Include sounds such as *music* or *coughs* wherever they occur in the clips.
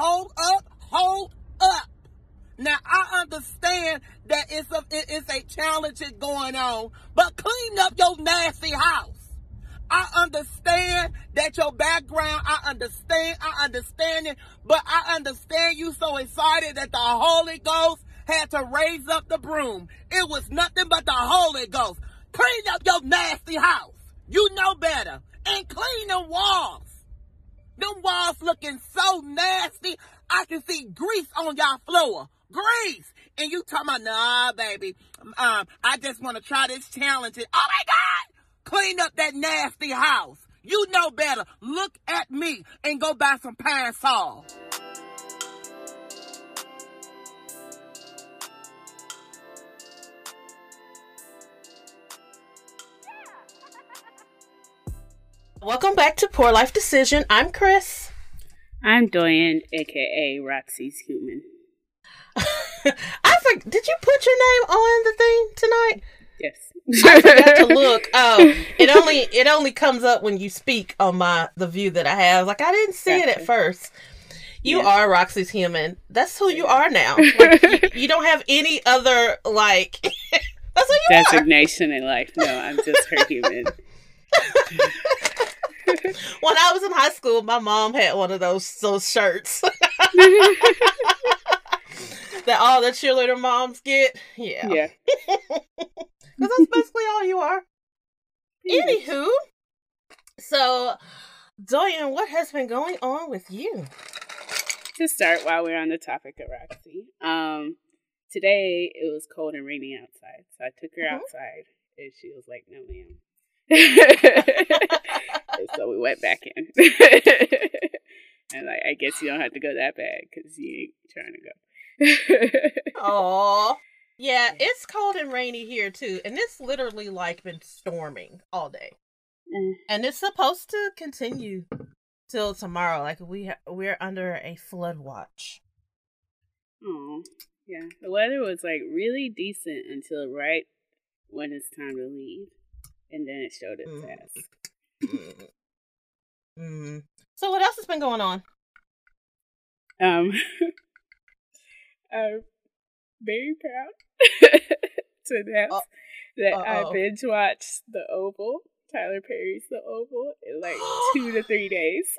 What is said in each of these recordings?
hold up, hold up. Now I understand that it's a it's a challenge going on, but clean up your nasty house. I understand that your background, I understand, I understand it, but I understand you so excited that the Holy Ghost had to raise up the broom. It was nothing but the Holy Ghost. Clean up your nasty house. You know better. And clean the walls. Them walls looking so nasty. I can see grease on y'all floor. Grease. And you talking about, nah, baby. Um, I just want to try this challenge. Oh my God. Clean up that nasty house. You know better. Look at me and go buy some Pine-Sol. Welcome back to Poor Life Decision. I'm Chris. I'm Doyen, aka Roxy's Human. *laughs* I for, did you put your name on the thing tonight? Yes. *laughs* I forgot to look. Oh, it only it only comes up when you speak on my the view that I have. Like I didn't see it at first. You Yeah. are Roxy's human. That's who you are now. *laughs* Like, you, you don't have any other like. That's who you are. Designation in life. No, I'm just her human. *laughs* When I was in high school, my mom had one of those those shirts *laughs* that all the cheerleader moms get. Yeah, Yeah. *laughs* because that's basically all you are. Anywho, so Doyen, what has been going on with you? to start while we're on the topic of Roxy. Um, today it was cold and rainy outside, so I took her Mhm. outside, and she was like, "No, ma'am." So we went back in, *laughs* and like, I guess you don't have to go that bad because you ain't trying to go. Oh, yeah, *laughs* it's cold and rainy here too, and it's literally like been storming all day, Mm. and it's supposed to continue till tomorrow. Like we ha- we're under a flood watch. Oh, yeah. The weather was like really decent until right when it's time to leave, and then it showed its Mm. ass. Mm. Mm. So what else has been going on? Um, *laughs* I'm very proud *laughs* to announce Uh, that uh-oh. I binge watched The Oval, Tyler Perry's The Oval, in like two to three *gasps* days.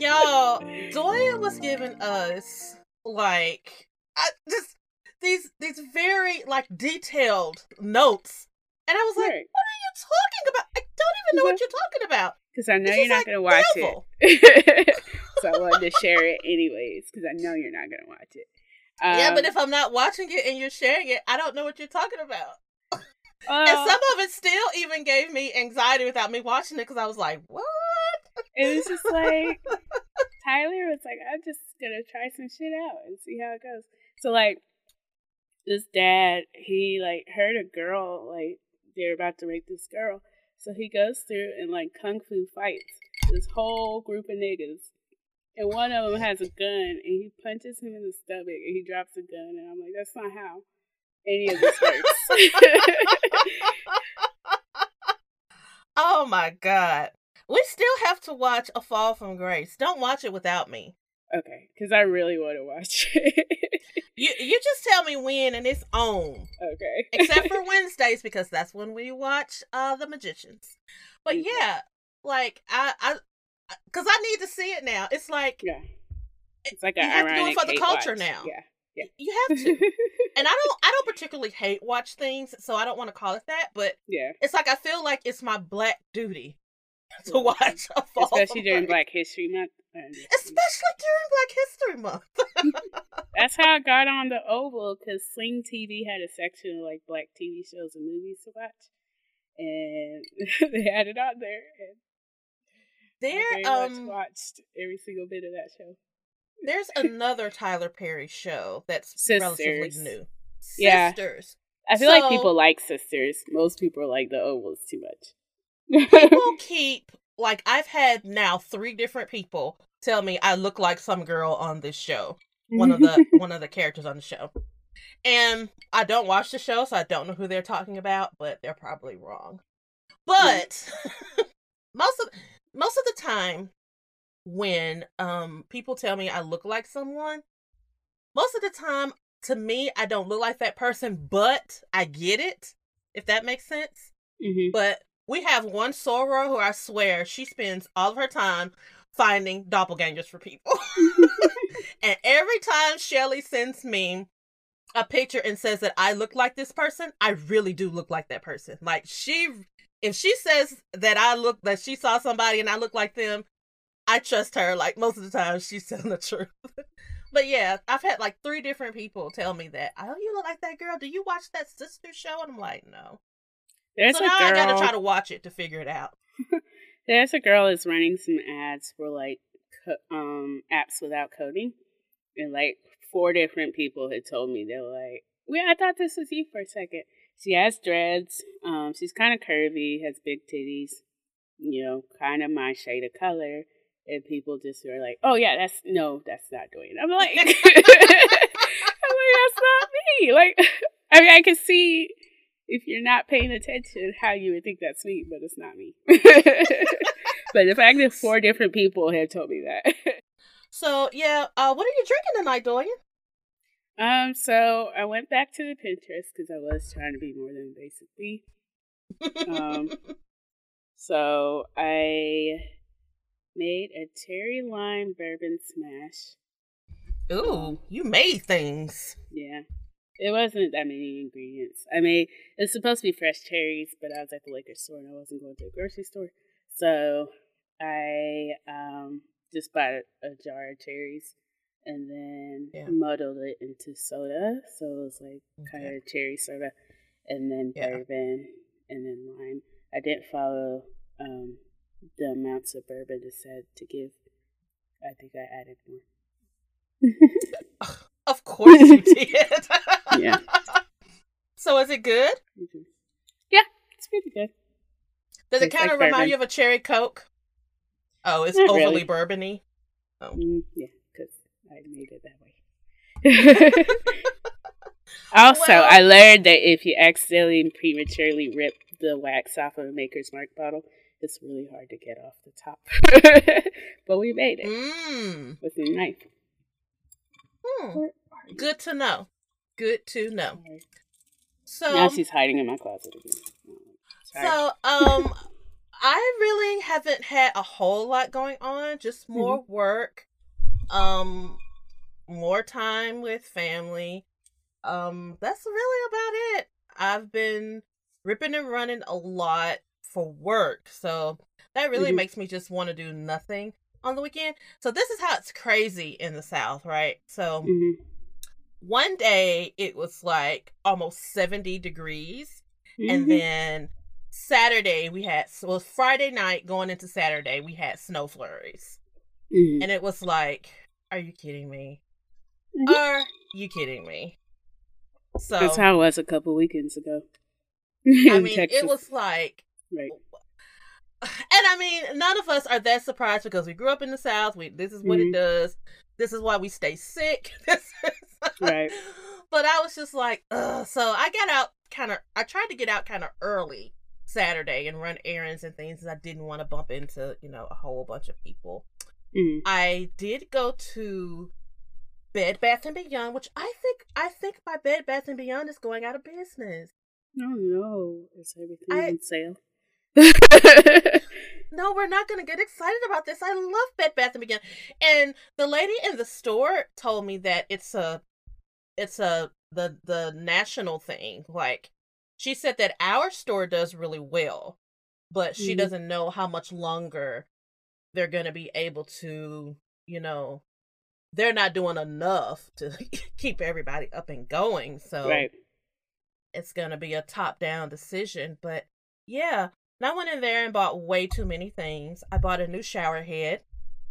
Y'all, *laughs* Doya was giving us like I, just these these very like detailed notes, and I was like, Right. "What are you talking about? I don't even know what you're talking about." Because *laughs* *laughs* I know you're not like going to watch devil. it. so I wanted to share it anyways, because I know you're not going to watch it. yeah, but Um, if I'm not watching it and you're sharing it, I don't know what you're talking about. *laughs* and some of it still even gave me anxiety without me watching it because I was like, "What?" it was just like Tyler was like, I'm just gonna try some shit out and see how it goes. So like this dad, he like heard a girl like they're about to rape this girl. So he goes through and like kung fu fights this whole group of niggas. And one of them has a gun and he punches him in the stomach and he drops the gun and I'm like, that's not how any of this works. *laughs* oh my god. We still have to watch A Fall from Grace. Don't watch it without me. Okay, because I really want to watch *laughs* it. You you just tell me when and it's on. okay. Except for *laughs* Wednesdays because that's when we watch uh The Magicians. But Okay. yeah, like I I cuz I need to see it now. It's like Yeah. Eh, it's like You have to do it for the culture watch. now. Yeah. Yeah. you have to. *laughs* and I don't I don't particularly hate watch things, so I don't want to call it that, but yeah. it's like I feel like it's my black duty to mm-hmm. watch A Fall Especially during Black History Month. And *laughs* Especially during Black History Month. *laughs* That's how I got on the Oval because Sling TV had a section of like black TV shows and movies to watch, and *laughs* they had it on there. And I there very much um watched every single bit of that show. there's another Tyler Perry show that's relatively Sisters. new. Yeah. Sisters. I feel like people like Sisters. Most people like the Ovals too much. People keep like I've had now three different people tell me I look like some girl on this show. One of the *laughs* one of the characters on the show. And I don't watch the show, so I don't know who they're talking about, but they're probably wrong. But *laughs* most of most of the time when um people tell me I look like someone, most of the time to me I don't look like that person, but I get it if that makes sense. Mm-hmm. But we have one soror who I swear she spends all of her time finding doppelgangers for people. *laughs* and every time Shelly sends me a picture and says that I look like this person, I really do look like that person. Like she if she says that I look that she saw somebody and I look like them, I trust her. Like most of the time she's *laughs* telling the truth. but yeah, I've had like three different people tell me that, oh, you look like that girl. Do you watch that sister show? And I'm like, no. There's so now girl. I gotta try to watch it to figure it out. *laughs* There's a girl that's running some ads for like co- um apps without coding, and like four different people had told me they're like, "Well, I thought this was you for a second. She has dreads. Um, she's kind of curvy, has big titties, you know, kind of my shade of color." And people just were like, "Oh yeah, that's no, that's not doing." I'm like, *laughs* I'm like, that's not me. Like, *laughs* I mean, I can see if you're not paying attention how you would think that's me, but it's not me. *laughs* but the fact that four different people have told me that. So yeah, uh, what are you drinking tonight, Dorian? Um, so I went back to the Pinterest because I was trying to be more than basically. Um, *laughs* so I made a cherry lime bourbon smash. Ooh, you made things. Yeah. It wasn't that many ingredients. I made it's supposed to be fresh cherries, but I was at the liquor store and I wasn't going to a grocery store. So I um just bought a, a jar of cherries and then Yeah. muddled it into soda. So it was like kind of cherry soda and then Yeah. bourbon and then lime. I didn't follow um the amounts of bourbon it said to give. I think I added more. *laughs* Of course you *laughs* did. *laughs* Yeah. *laughs* So is it good? Mhm. Yeah, it's pretty good. Does it Tastes kind like of remind bourbon. you of a cherry coke? Oh, it's Not overly really. bourbony. Mm, yeah, because I made it that way. *laughs* also, Well- I learned that if you accidentally prematurely rip the wax off of a Maker's Mark bottle, it's really hard to get off the top. *laughs* but we made it Mmm. with a knife. Hmm. Good to know. Good to know. So now she's hiding in my closet again. Sorry. So, um, *laughs* I really haven't had a whole lot going on. Just more Mm-hmm. work, um, more time with family. Um, that's really about it. I've been ripping and running a lot for work, so that really Mhm. makes me just want to do nothing on the weekend. So this is how it's crazy in the South, right? So Mhm. One day it was like almost 70 degrees and Mhm. then Saturday we had was Friday night going into Saturday we had snow flurries. Mhm. And it was like, are you kidding me? Mhm. Are you kidding me? So That's how it was a couple weekends ago. I *laughs* mean Texas. it was like right. And I mean none of us are that surprised because we grew up in the South. We this is what Mhm. it does. This is why we stay sick. *laughs* This is Right. *laughs* But I was just like, ugh. So I got out kind of. I tried to get out kind of early Saturday and run errands and things. And I didn't want to bump into you know a whole bunch of people. Mhm. I did go to Bed Bath and Beyond, which I think I think my Bed Bath and Beyond is going out of business. Oh no, is everything I- on sale? *laughs* No, we're not going to get excited about this. I love Bed Bath and Beyond. And the lady in the store told me that it's a it's a the the national thing. Like she said that our store does really well, but she Mhm. doesn't know how much longer they're going to be able to, you know, they're not doing enough to *laughs* keep everybody up and going. So right. it's gonna be a top down decision. But yeah, and I went in there and bought way too many things. I bought a new shower head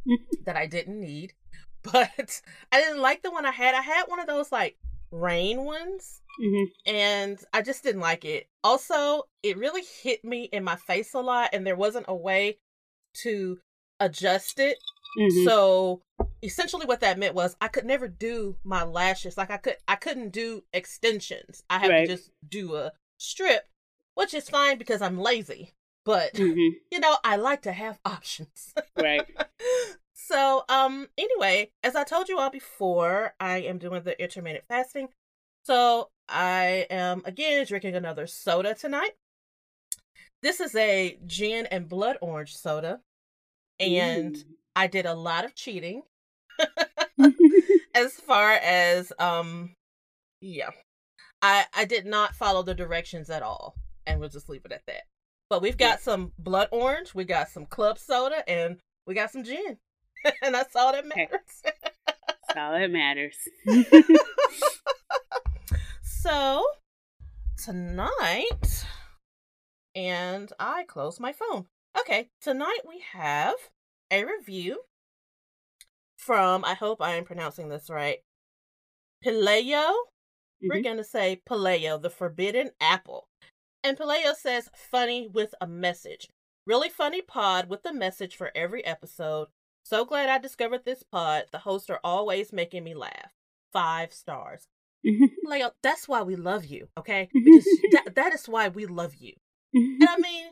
*laughs* that I didn't need, *laughs* but I didn't like the one I had. I had one of those like rain ones, hmm and I just didn't like it. Also, it really hit me in my face a lot, and there wasn't a way to adjust it. hmm So essentially what that meant was I could never do my lashes. Like I could I couldn't do extensions. I had Right. to just do a strip, which is fine because I'm lazy. but Mhm. *laughs* you know, I like to have *laughs* options. Right. so, um, anyway, as I told you all before, I am doing the intermittent fasting. So I am again drinking another soda tonight. This is a gin and blood orange soda, and I did a lot of cheating *laughs* as far as um, yeah, I I did not follow the directions at all, and we'll just leave it at that. But we've got some blood orange, we got some club soda, and we got some gin, *laughs* and that's all that matters. That's all that matters. *laughs* so tonight, and I close my phone. Okay, tonight we have a review from, I hope I am pronouncing this right, Paleo. We're Mhm. going to say Paleo, the forbidden apple. And Paleo says, funny with a message. Really funny pod with a message for every episode. So glad I discovered this pod. The hosts are always making me laugh. Five stars. *laughs* Leo, that's why we love you, okay? *laughs* Because that, that is why we love you. And I mean,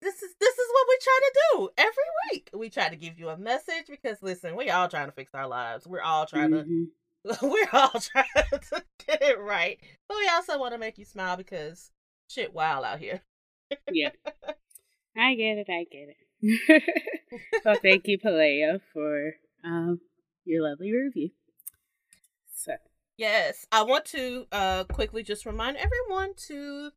this is this is what we try to do every week. We try to give you a message because listen, we all trying to fix our lives. We're all trying to Mhm. *laughs* we're all trying to get it right. But we also want to make you smile because shit wild out here. Yeah. *laughs* I get it. I get it. *laughs* well, thank you, Paleo, for um, your lovely review. So, Yes, I want to uh quickly just remind everyone to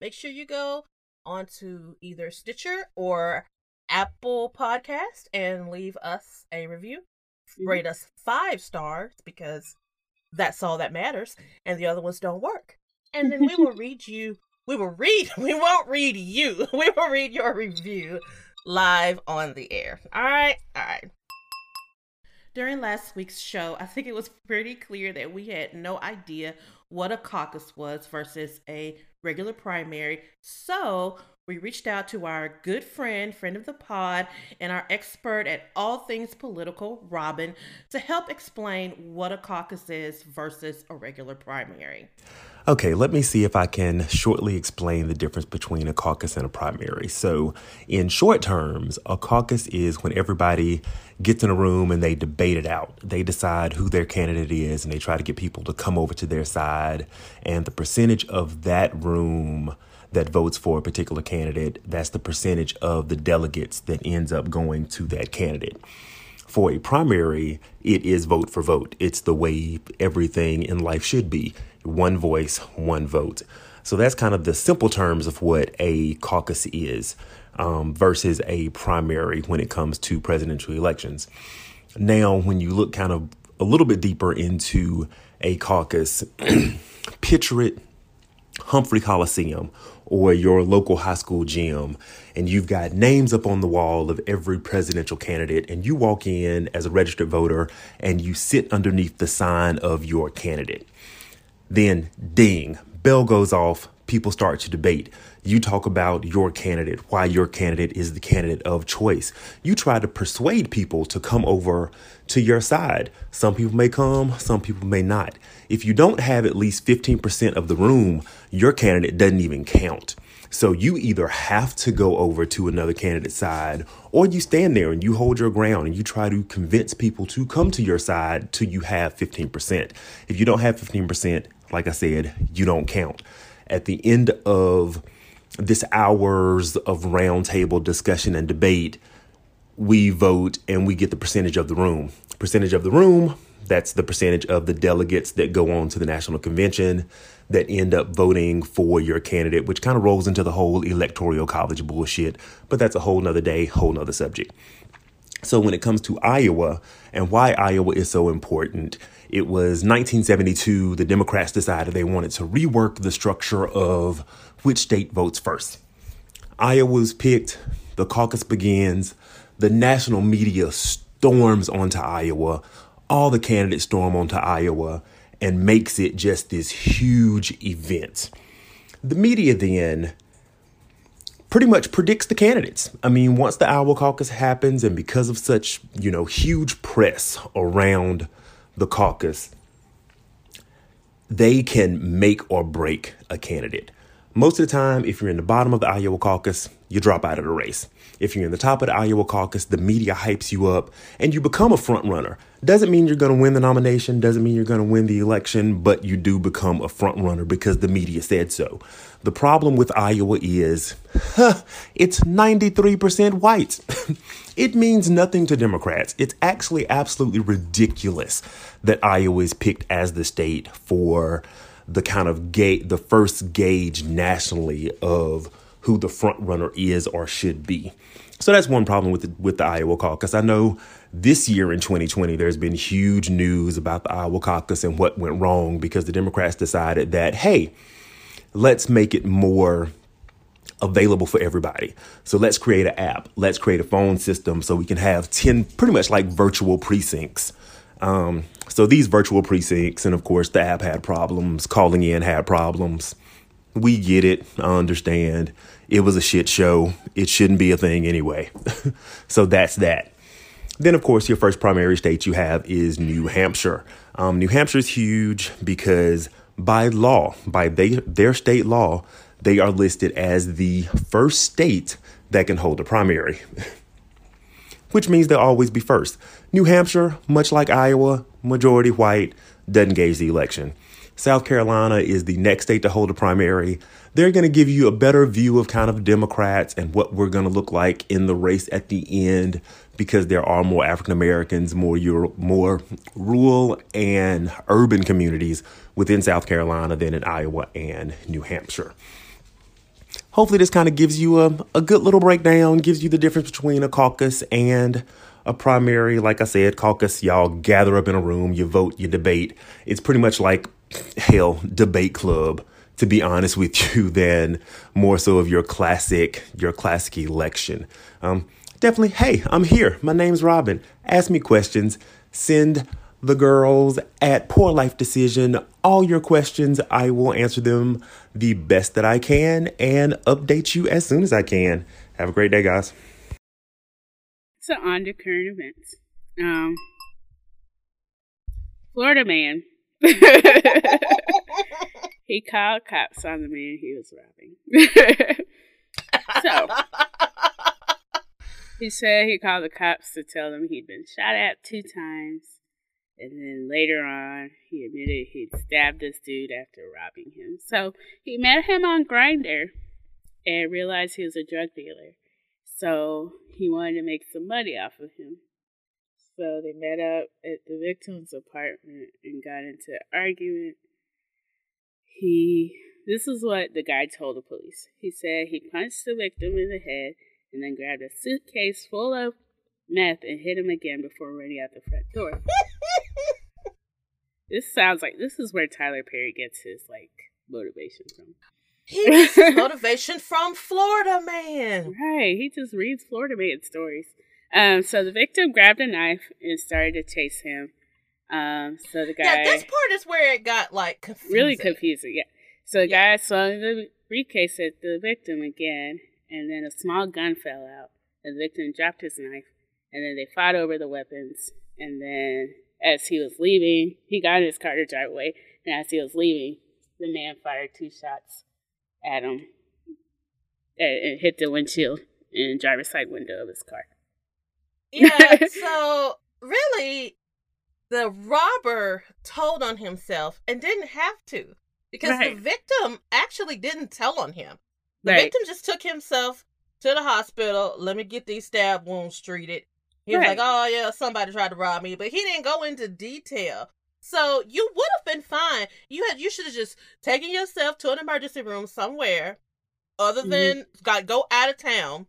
make sure you go onto either Stitcher or Apple Podcast and leave us a review. Mhm. Rate us five stars because that's all that matters, and the other ones don't work. And then we will *laughs* read you. We will read. *laughs* We won't read you. *laughs* We will read your review live on the air. All right. All right. During last week's show, I think it was pretty clear that we had no idea what a caucus was versus a regular primary. So we reached out to our good friend, friend of the pod, and our expert at all things political, Robin, to help explain what a caucus is versus a regular primary. Okay, let me see if I can shortly explain the difference between a caucus and a primary. So, in short terms, a caucus is when everybody gets in a room and they debate it out. They decide who their candidate is and they try to get people to come over to their side. And the percentage of that room that votes for a particular candidate, that's the percentage of the delegates that ends up going to that candidate. For a primary, it is vote for vote. It's the way everything in life should be one voice, one vote. So that's kind of the simple terms of what a caucus is um, versus a primary when it comes to presidential elections. Now, when you look kind of a little bit deeper into a caucus, *clears throat* picture it Humphrey Coliseum or your local high school gym, and you've got names up on the wall of every presidential candidate, and you walk in as a registered voter and you sit underneath the sign of your candidate. Then, ding, bell goes off, people start to debate. You talk about your candidate, why your candidate is the candidate of choice. You try to persuade people to come over to your side. Some people may come, some people may not. If you don't have at least 15% of the room, your candidate doesn't even count. So you either have to go over to another candidate's side or you stand there and you hold your ground and you try to convince people to come to your side till you have 15%. If you don't have 15%, like I said, you don't count. At the end of this hours of roundtable discussion and debate, we vote and we get the percentage of the room. Percentage of the room, that's the percentage of the delegates that go on to the national convention that end up voting for your candidate, which kind of rolls into the whole electoral college bullshit. But that's a whole nother day, whole nother subject. So when it comes to Iowa and why Iowa is so important, it was 1972. The Democrats decided they wanted to rework the structure of which state votes first. Iowa was picked. The caucus begins. The national media storms onto Iowa. All the candidates storm onto Iowa and makes it just this huge event. The media then pretty much predicts the candidates. I mean, once the Iowa caucus happens, and because of such, you know, huge press around the caucus, they can make or break a candidate. Most of the time, if you're in the bottom of the Iowa caucus, you drop out of the race. If you're in the top of the Iowa caucus, the media hypes you up and you become a front runner. Doesn't mean you're going to win the nomination, doesn't mean you're going to win the election, but you do become a front runner because the media said so. The problem with Iowa is huh, it's 93% white. *laughs* it means nothing to Democrats. It's actually absolutely ridiculous that Iowa is picked as the state for the kind of gate, the first gauge nationally of who the front runner is or should be. So that's one problem with the, with the Iowa caucus. I know this year in 2020, there's been huge news about the Iowa caucus and what went wrong because the Democrats decided that, hey, let's make it more available for everybody. So let's create an app. Let's create a phone system so we can have 10 pretty much like virtual precincts. Um, so these virtual precincts, and of course, the app had problems, calling in had problems. We get it. I understand. It was a shit show. It shouldn't be a thing anyway. *laughs* so that's that. Then, of course, your first primary state you have is New Hampshire. Um, New Hampshire is huge because by law, by they, their state law, they are listed as the first state that can hold a primary, *laughs* which means they'll always be first. New Hampshire, much like Iowa, majority white, doesn't gauge the election. South Carolina is the next state to hold a primary. They're going to give you a better view of kind of Democrats and what we're going to look like in the race at the end because there are more African Americans, more Euro, more rural and urban communities within South Carolina than in Iowa and New Hampshire. Hopefully, this kind of gives you a, a good little breakdown, gives you the difference between a caucus and a primary. Like I said, caucus, y'all gather up in a room, you vote, you debate. It's pretty much like hell debate club to be honest with *laughs* you than more so of your classic your classic election. Um, definitely hey i'm here. My name's robin. Ask me questions. Send the girls at poor life decision all your questions. I will answer them the best that i can and update you as soon as i can. Have a great day guys. So on to current events. Um florida man *laughs* he called cops on the man he was robbing. *laughs* so he said he called the cops to tell them he'd been shot at two times. And then later on, he admitted he'd stabbed this dude after robbing him. So he met him on Grindr and realized he was a drug dealer. So he wanted to make some money off of him. So they met up at the victim's apartment and got into an argument. He, this is what the guy told the police. He said he punched the victim in the head and then grabbed a suitcase full of meth and hit him again before running out the front door. *laughs* this sounds like this is where Tyler Perry gets his like motivation from. He gets *laughs* motivation from Florida Man. Right. He just reads Florida Man stories. Um, so the victim grabbed a knife and started to chase him. Um, so the guy. Yeah, this part is where it got like confusing. really confusing. Yeah. So the yeah. guy swung the briefcase at the victim again, and then a small gun fell out. And the victim dropped his knife, and then they fought over the weapons. And then, as he was leaving, he got in his car to drive away. And as he was leaving, the man fired two shots at him and hit the windshield and driver's side window of his car. Yeah, *laughs* so really, the robber told on himself and didn't have to because right. the victim actually didn't tell on him. The right. victim just took himself to the hospital. Let me get these stab wounds treated. He right. was like, "Oh yeah, somebody tried to rob me," but he didn't go into detail. So you would have been fine. You had you should have just taken yourself to an emergency room somewhere, other mm-hmm. than mm-hmm. got go out of town,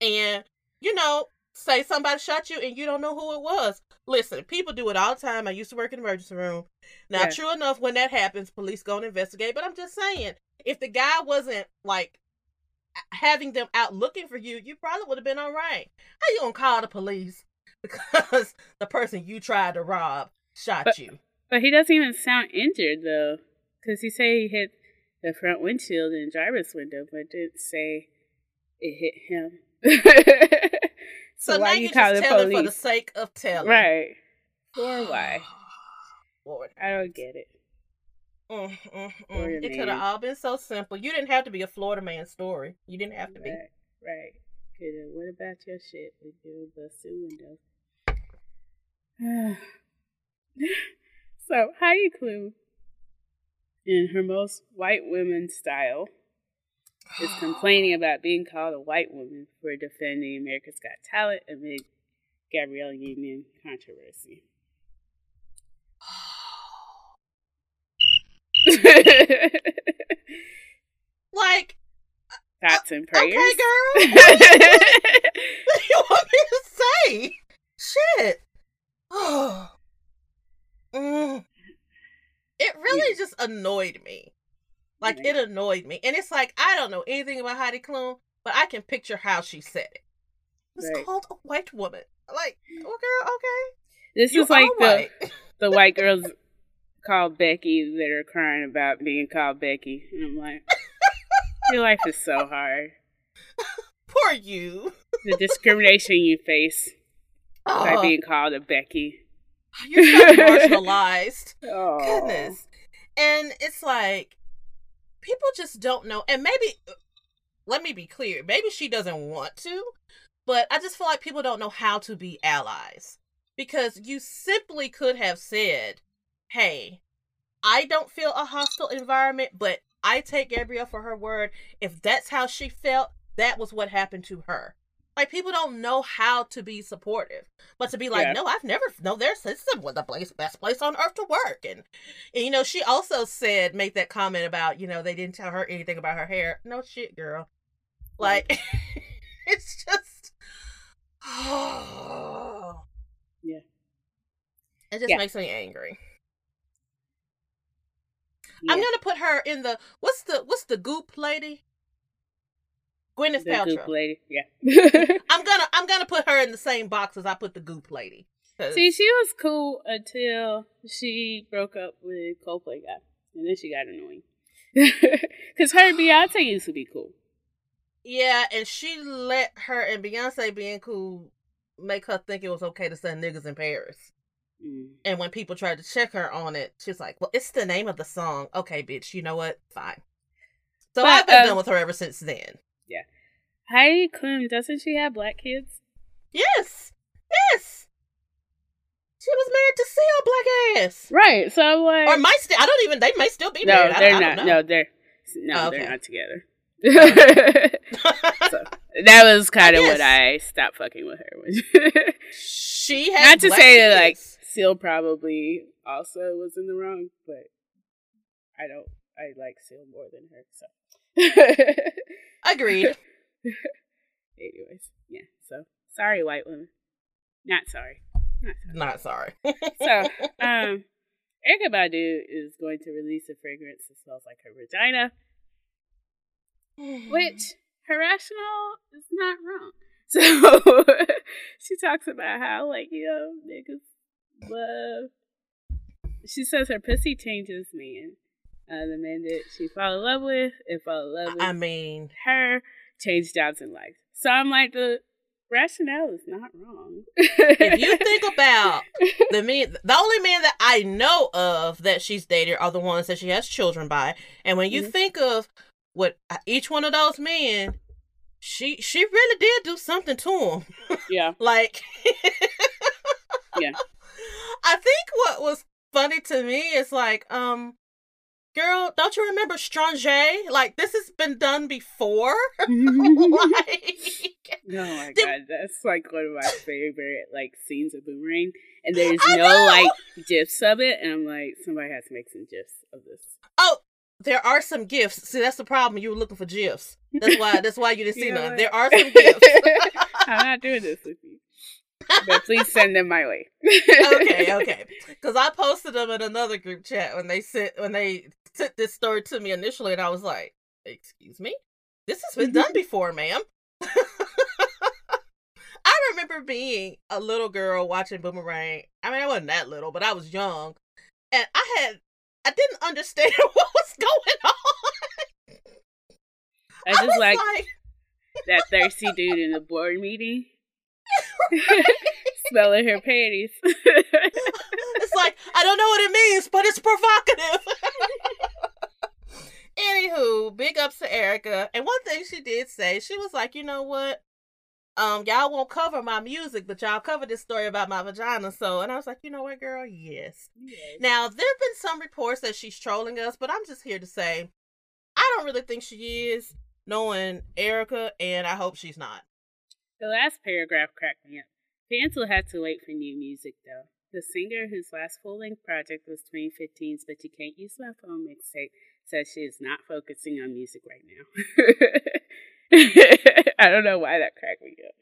and you know say somebody shot you and you don't know who it was. Listen, people do it all the time. I used to work in the emergency room. Now, yeah. true enough, when that happens, police go and investigate. But I'm just saying, if the guy wasn't like having them out looking for you, you probably would have been all right. How you gonna call the police *laughs* because the person you tried to rob shot but, you? But he doesn't even sound injured though, because he say he hit the front windshield and driver's window, but didn't say it hit him. *laughs* So, so why you, you call the police for the sake of telling? Right. Or *sighs* why? Lord, I don't get it. Mm, mm, mm. It could have all been so simple. You didn't have to be a Florida man story. You didn't have to be. Right. Coulda. What about your shit with your busted windows? *sighs* so Heidi Klum, in her most white woman style, is *gasps* complaining about being called a white woman for defending America's Got Talent amid Gabrielle Union controversy. *sighs* like, *laughs* Thoughts and prayers. okay, girl. *laughs* what do you want me to say? Shit. Oh. *sighs* Mm. It really just annoyed me. Like mm-hmm. it annoyed me. And it's like I don't know anything about Heidi Klum, but I can picture how she said it. It's Right. called a white woman. Like, oh girl, okay. This You is like the white. the white *laughs* girls called Becky that are crying about being called Becky. And I'm like, *laughs* your life is so hard. Poor you. The discrimination you face by Oh, being called a Becky. you're so *laughs* marginalized. Oh, Goodness. And it's like people just don't know. And maybe let me be clear, maybe she doesn't want to, but I just feel like people don't know how to be allies. Because you simply could have said, "Hey, I don't feel a hostile environment, but I take Gabrielle for her word. If that's how she felt, that was what happened to her." Like people don't know how to be supportive, but to be like, Yeah. no, I've never, no, there's this is the place, best place on earth to work, and, and you know, she also said, make that comment about, you know, they didn't tell her anything about her hair. No shit, girl. Like, *laughs* it's just, *sighs* Yeah. it just Yeah. makes me angry. Yeah. I'm gonna put her in the what's the what's the goop lady? Gwyneth the Paltrow. goop lady. Yeah. *laughs* I'm gonna I'm gonna put her in the same box as I put the goop lady. 'Cause- See, she was cool until she broke up with Coldplay guy, and then she got annoying. *laughs* Because her and *gasps* Beyonce used to be cool. yeah, and she let her and Beyonce being cool make her think it was okay to send niggas in Paris. Mm. And when people tried to check her on it, she's like, "Well, it's the name of the song." Okay, bitch. You know what? Fine. So But, I've been um, done with her ever since then. Heidi Klum, doesn't she have black kids? Yes, yes. She was married to Seal Black Ass, Right. So I'm like, or might still. I don't even. They may still be no, married. I- they're not. No, they're no, oh, Okay. they're not together. *laughs* so that was kind of what. I stopped fucking with her. with. she *laughs* has not to say that like. Seal probably also was in the wrong, but I don't. I like Seal more than her. So *laughs* Agreed. *laughs* Anyways, yeah. So sorry, white women. Not sorry. Not sorry. Not sorry. So, *laughs* um, Erykah Badu is going to release a fragrance that smells like her vagina, which her rationale is not wrong. So she talks about how, like, you know, niggas love. She says her pussy changes man. Uh, the man that she fell in love with and fell in love with I mean, her changed jobs in life. So I'm like, the rationale is not wrong. if you *laughs* think about the men, the only men that I know of that she's dated are the ones that she has children by. And when you Mhm. think of what uh, each one of those men, she she really did do something to them. yeah, *laughs* Like, Yeah. *laughs* I think what was funny to me is like, um, girl, don't you remember Stranger? Like, this has been done before. *laughs* like, Oh my Did- god, that's like one of my favorite like scenes of Boomerang, and *gasps* there's I no know! like gifs of it, and I'm like, somebody has to make some gifs of this. oh, there are some gifts. See, that's the problem. You were looking for gifs. That's why. That's why you didn't *laughs* see You know none. what? There are some gifts. *laughs* I'm not doing this with you, but please send them my way. okay, okay. Because I posted them in another group chat when they sent when they sent this story to me initially, and I was like, "Excuse me, this has been done mm-hmm. before, ma'am." *laughs* I remember being a little girl watching Boomerang. I mean, I wasn't that little, but I was young, and I had I didn't understand *laughs* what was going on. I just was like, like that thirsty dude in the board meeting, *laughs* smelling her panties. It's like I don't know what it means, but it's provocative. *laughs* Anywho, big ups to Erykah. And one thing she did say, she was like, you know what? Um, y'all won't cover my music, but y'all cover this story about my vagina. So, and I was like, you know what, girl? Yes. Yes. Now, there have been some reports that she's trolling us, but I'm just here to say, I don't really think she is, knowing Erykah, and I hope she's not. The last paragraph cracked me up. Fans will have to wait for new music, though. The singer, whose last full length project was 2015's But You Can't Use My Phone mixtape, says she is not focusing on music right now. *laughs* I don't know why that cracked me up.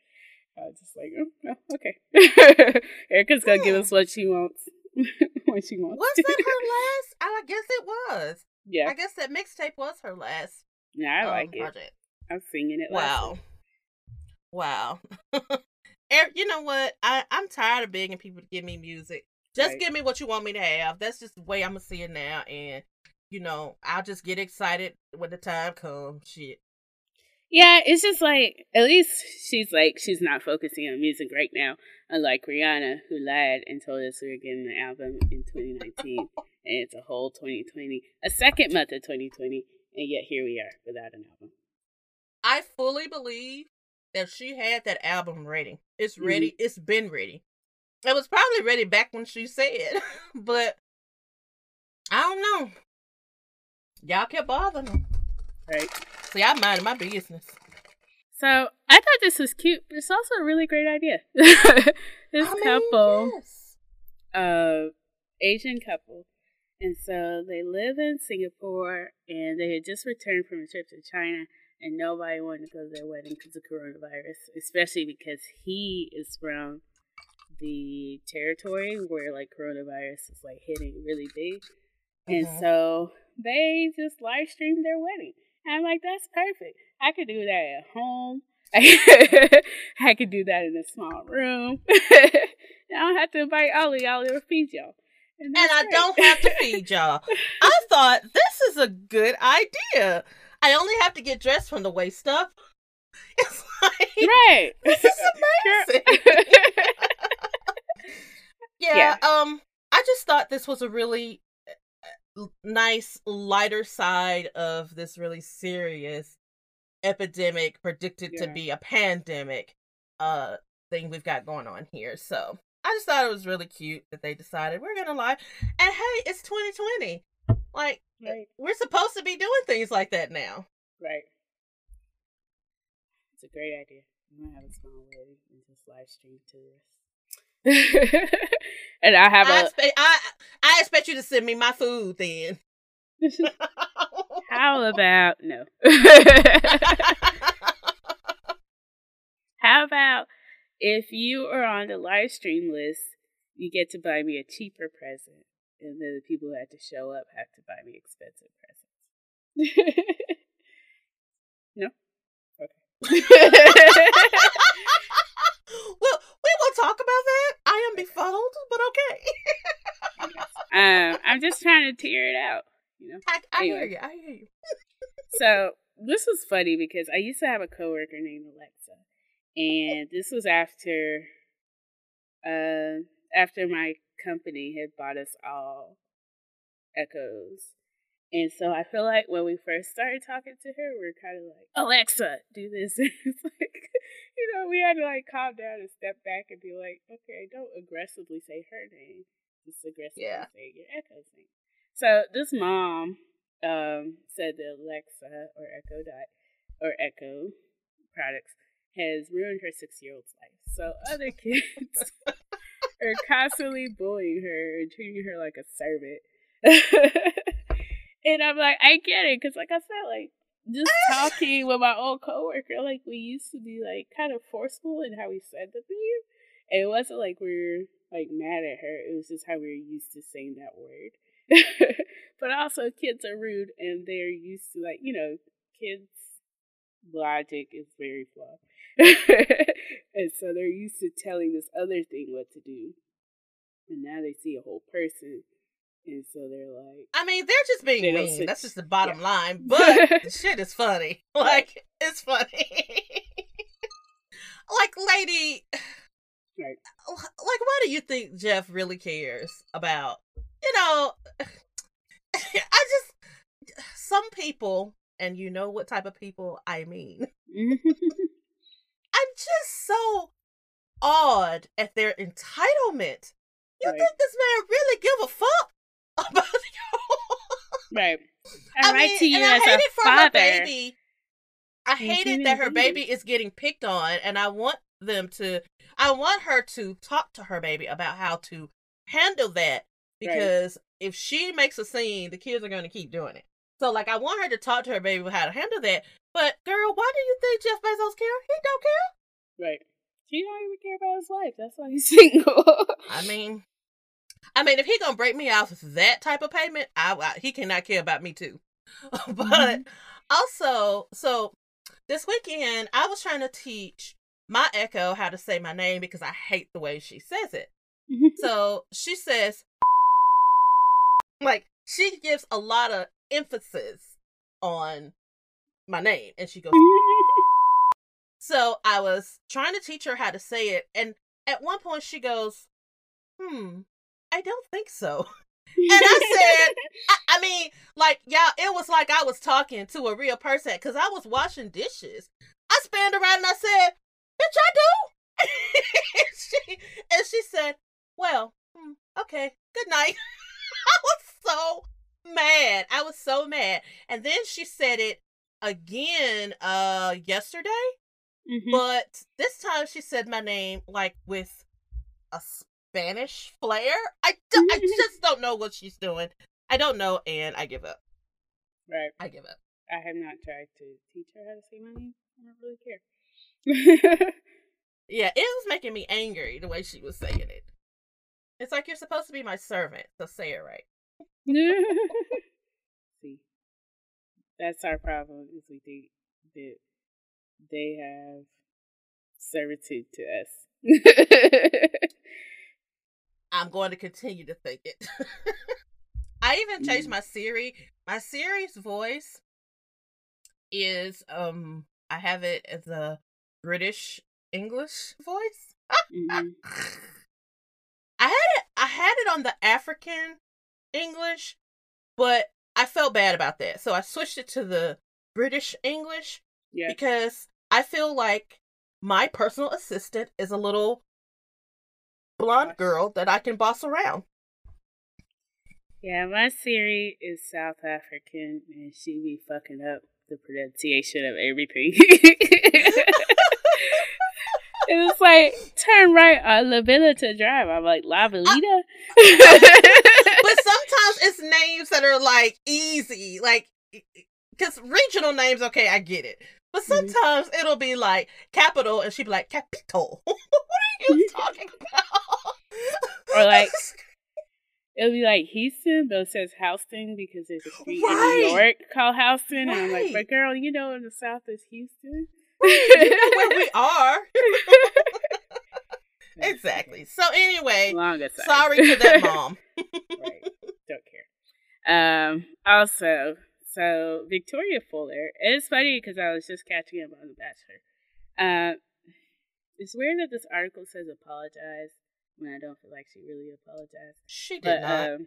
I was just like, oh, okay. *laughs* Erykah's gonna give us what she wants *laughs* when she wants. Was that her last? I guess it was. Yeah, I guess that mixtape was her last yeah, I um, like it. project. I'm singing it. Wow. Wow. You know what? I, I'm tired of begging people to give me music. Just Right. give me what you want me to have. That's just the way I'm gonna see it now. And you know, I'll just get excited when the time comes. Shit. Yeah, it's just like at least she's like she's not focusing on music right now, unlike Rihanna, who lied and told us we were getting an album in 2019, *laughs* and it's a whole 2020, a second month of 2020, and yet here we are without an album. I fully believe that she had that album ready. It's ready. It's been ready. It was probably ready back when she said, *laughs* but I don't know. Y'all kept bothering her. Right. See, I minded my business. So I thought this was cute, but it's also a really great idea. *laughs* this I mean, couple. yes. uh, Asian couple. And so they live in Singapore and they had just returned from a trip to China and nobody wanted to go to their wedding because of coronavirus, especially because he is from the territory where like coronavirus is like hitting really big. And Mhm. so they just live streamed their wedding. And I'm like, that's perfect. I could do that at home. *laughs* I could do that in a small room. *laughs* I don't have to invite all of y'all to feed y'all. And, and I don't have to feed y'all. I *laughs* thought this is a good idea. I only have to get dressed from the waist up. *laughs* It's like right. *laughs* this is amazing. *laughs* yeah, Um, I just thought this was a really uh, nice, lighter side of this really serious epidemic predicted to be a pandemic uh thing we've got going on here. So I just thought it was really cute that they decided we're gonna lie. And hey, it's 2020. Like eh, right. we're supposed to be doing things like that now. Right. It's a great idea. I'm gonna have a small wedding and just live stream to this. *laughs* and I have I a expect I I expect you to send me my food then. how *laughs* about no. How about if you are on the live stream list, you get to buy me a cheaper present, and then the people who had to show up have to buy me expensive presents. *laughs* no? Okay. *laughs* well, we will talk about that. I am befuddled, but okay. um, I'm just trying to tear it out, you know? I, I hear you. I hear you. *laughs* So this was funny because I used to have a coworker named Alexa, and this was after, uh, after my company had bought us all Echoes, and so I feel like when we first started talking to her, we are kind of like Alexa, do this. *laughs* it's like, you know, we had to like calm down and step back and be like, okay, don't aggressively say her name, just aggressively Yeah. say your Echo's name. So this mom um, said that Alexa or Echo Dot or Echo products has ruined her six year old's life. So other *laughs* kids *laughs* are constantly bullying her and treating her like a servant. *laughs* and I'm like, I get it, because like I said, like just *laughs* talking with my old coworker, like we used to be like kind of forceful in how we said the thing. And it wasn't like we were like mad at her. It was just how we were used to saying that word. *laughs* but also kids are rude and they're used to like, you know, kids logic is very flawed. And so they're used to telling this other thing what to do. And now they see a whole person. And so they're like, I mean, they're just being mean. switch. That's just the bottom line. *laughs* But the shit is funny. *laughs* Like, it's funny. *laughs* like, lady, Right. like, why do you think Jeff really cares about? You know, I just some people, and you know what type of people I mean. I'm just so awed at their entitlement. You Right. think this man really give a fuck *laughs* about *laughs* you? right. I, write to you and I as hate a it for father. her baby. I hate it that her baby is getting picked on, and I want them to. I want her to talk to her baby about how to handle that because if she makes a scene, the kids are going to keep doing it. So, like, I want her to talk to her baby about how to handle that. But, girl, why do you think Jeff Bezos care? He don't care. Right. He don't even care about his wife. That's why he's *laughs* single. I mean, I mean, if he gonna break me off with that type of payment, I, I he cannot care about me too. *laughs* but mm-hmm. also, so this weekend I was trying to teach my Echo how to say my name because I hate the way she says it. Mm-hmm. So she says, like, she gives a lot of emphasis on my name, and she goes. *laughs* So I was trying to teach her how to say it, and at one point she goes, "Hmm, I don't think so." And I said, *laughs* I, I mean, like, y'all, it was like I was talking to a real person because I was washing dishes. I spanned around and I said, "Bitch, I do." *laughs* and, she, and she said, "Well, hmm, okay, good night." I was so mad. I was so mad. And then she said it again uh yesterday Mhm. but this time she said my name like with a Spanish flair. I, do, I just don't know what she's doing. I don't know, and I give up. right. I give up. I have not tried to teach her how to say my name. I don't really care. *laughs* Yeah, it was making me angry the way she was saying it. It's like you're supposed to be my servant, so say it right. *laughs* See, that's our problem. Is we think that they have servitude to us. *laughs* I'm going to continue to think it. *laughs* I even changed Mm. my Siri. My Siri's voice is um I have it as a British English voice. Mhm. I had it I had it on the African English, but I felt bad about that. So I switched it to the British English Yeah. because I feel like my personal assistant is a little blonde girl that I can boss around. Yeah, my Siri is South African and she be fucking up the pronunciation of everything. *laughs* it's like, turn right on La Villa to drive. I'm like, La Villita? *laughs* *laughs* but sometimes it's names that are like easy, like because regional names, okay, I get it. But Mhm. sometimes it'll be like capital, and she'd be like capital. *laughs* what are you talking about? Or like- *laughs* It'll be like Houston, but it says Houston because there's a street Right. in New York called Houston. And I'm like, but girl, you know in the South is Houston. you know where we *laughs* are. Exactly. So anyway, sorry to that *laughs* mom. right. Don't care. Um. Also, so Victoria Fuller. It's funny because I was just catching up on The Bachelor. Uh, it's weird that this article says apologize when I don't feel like she really apologized. She did But not. um,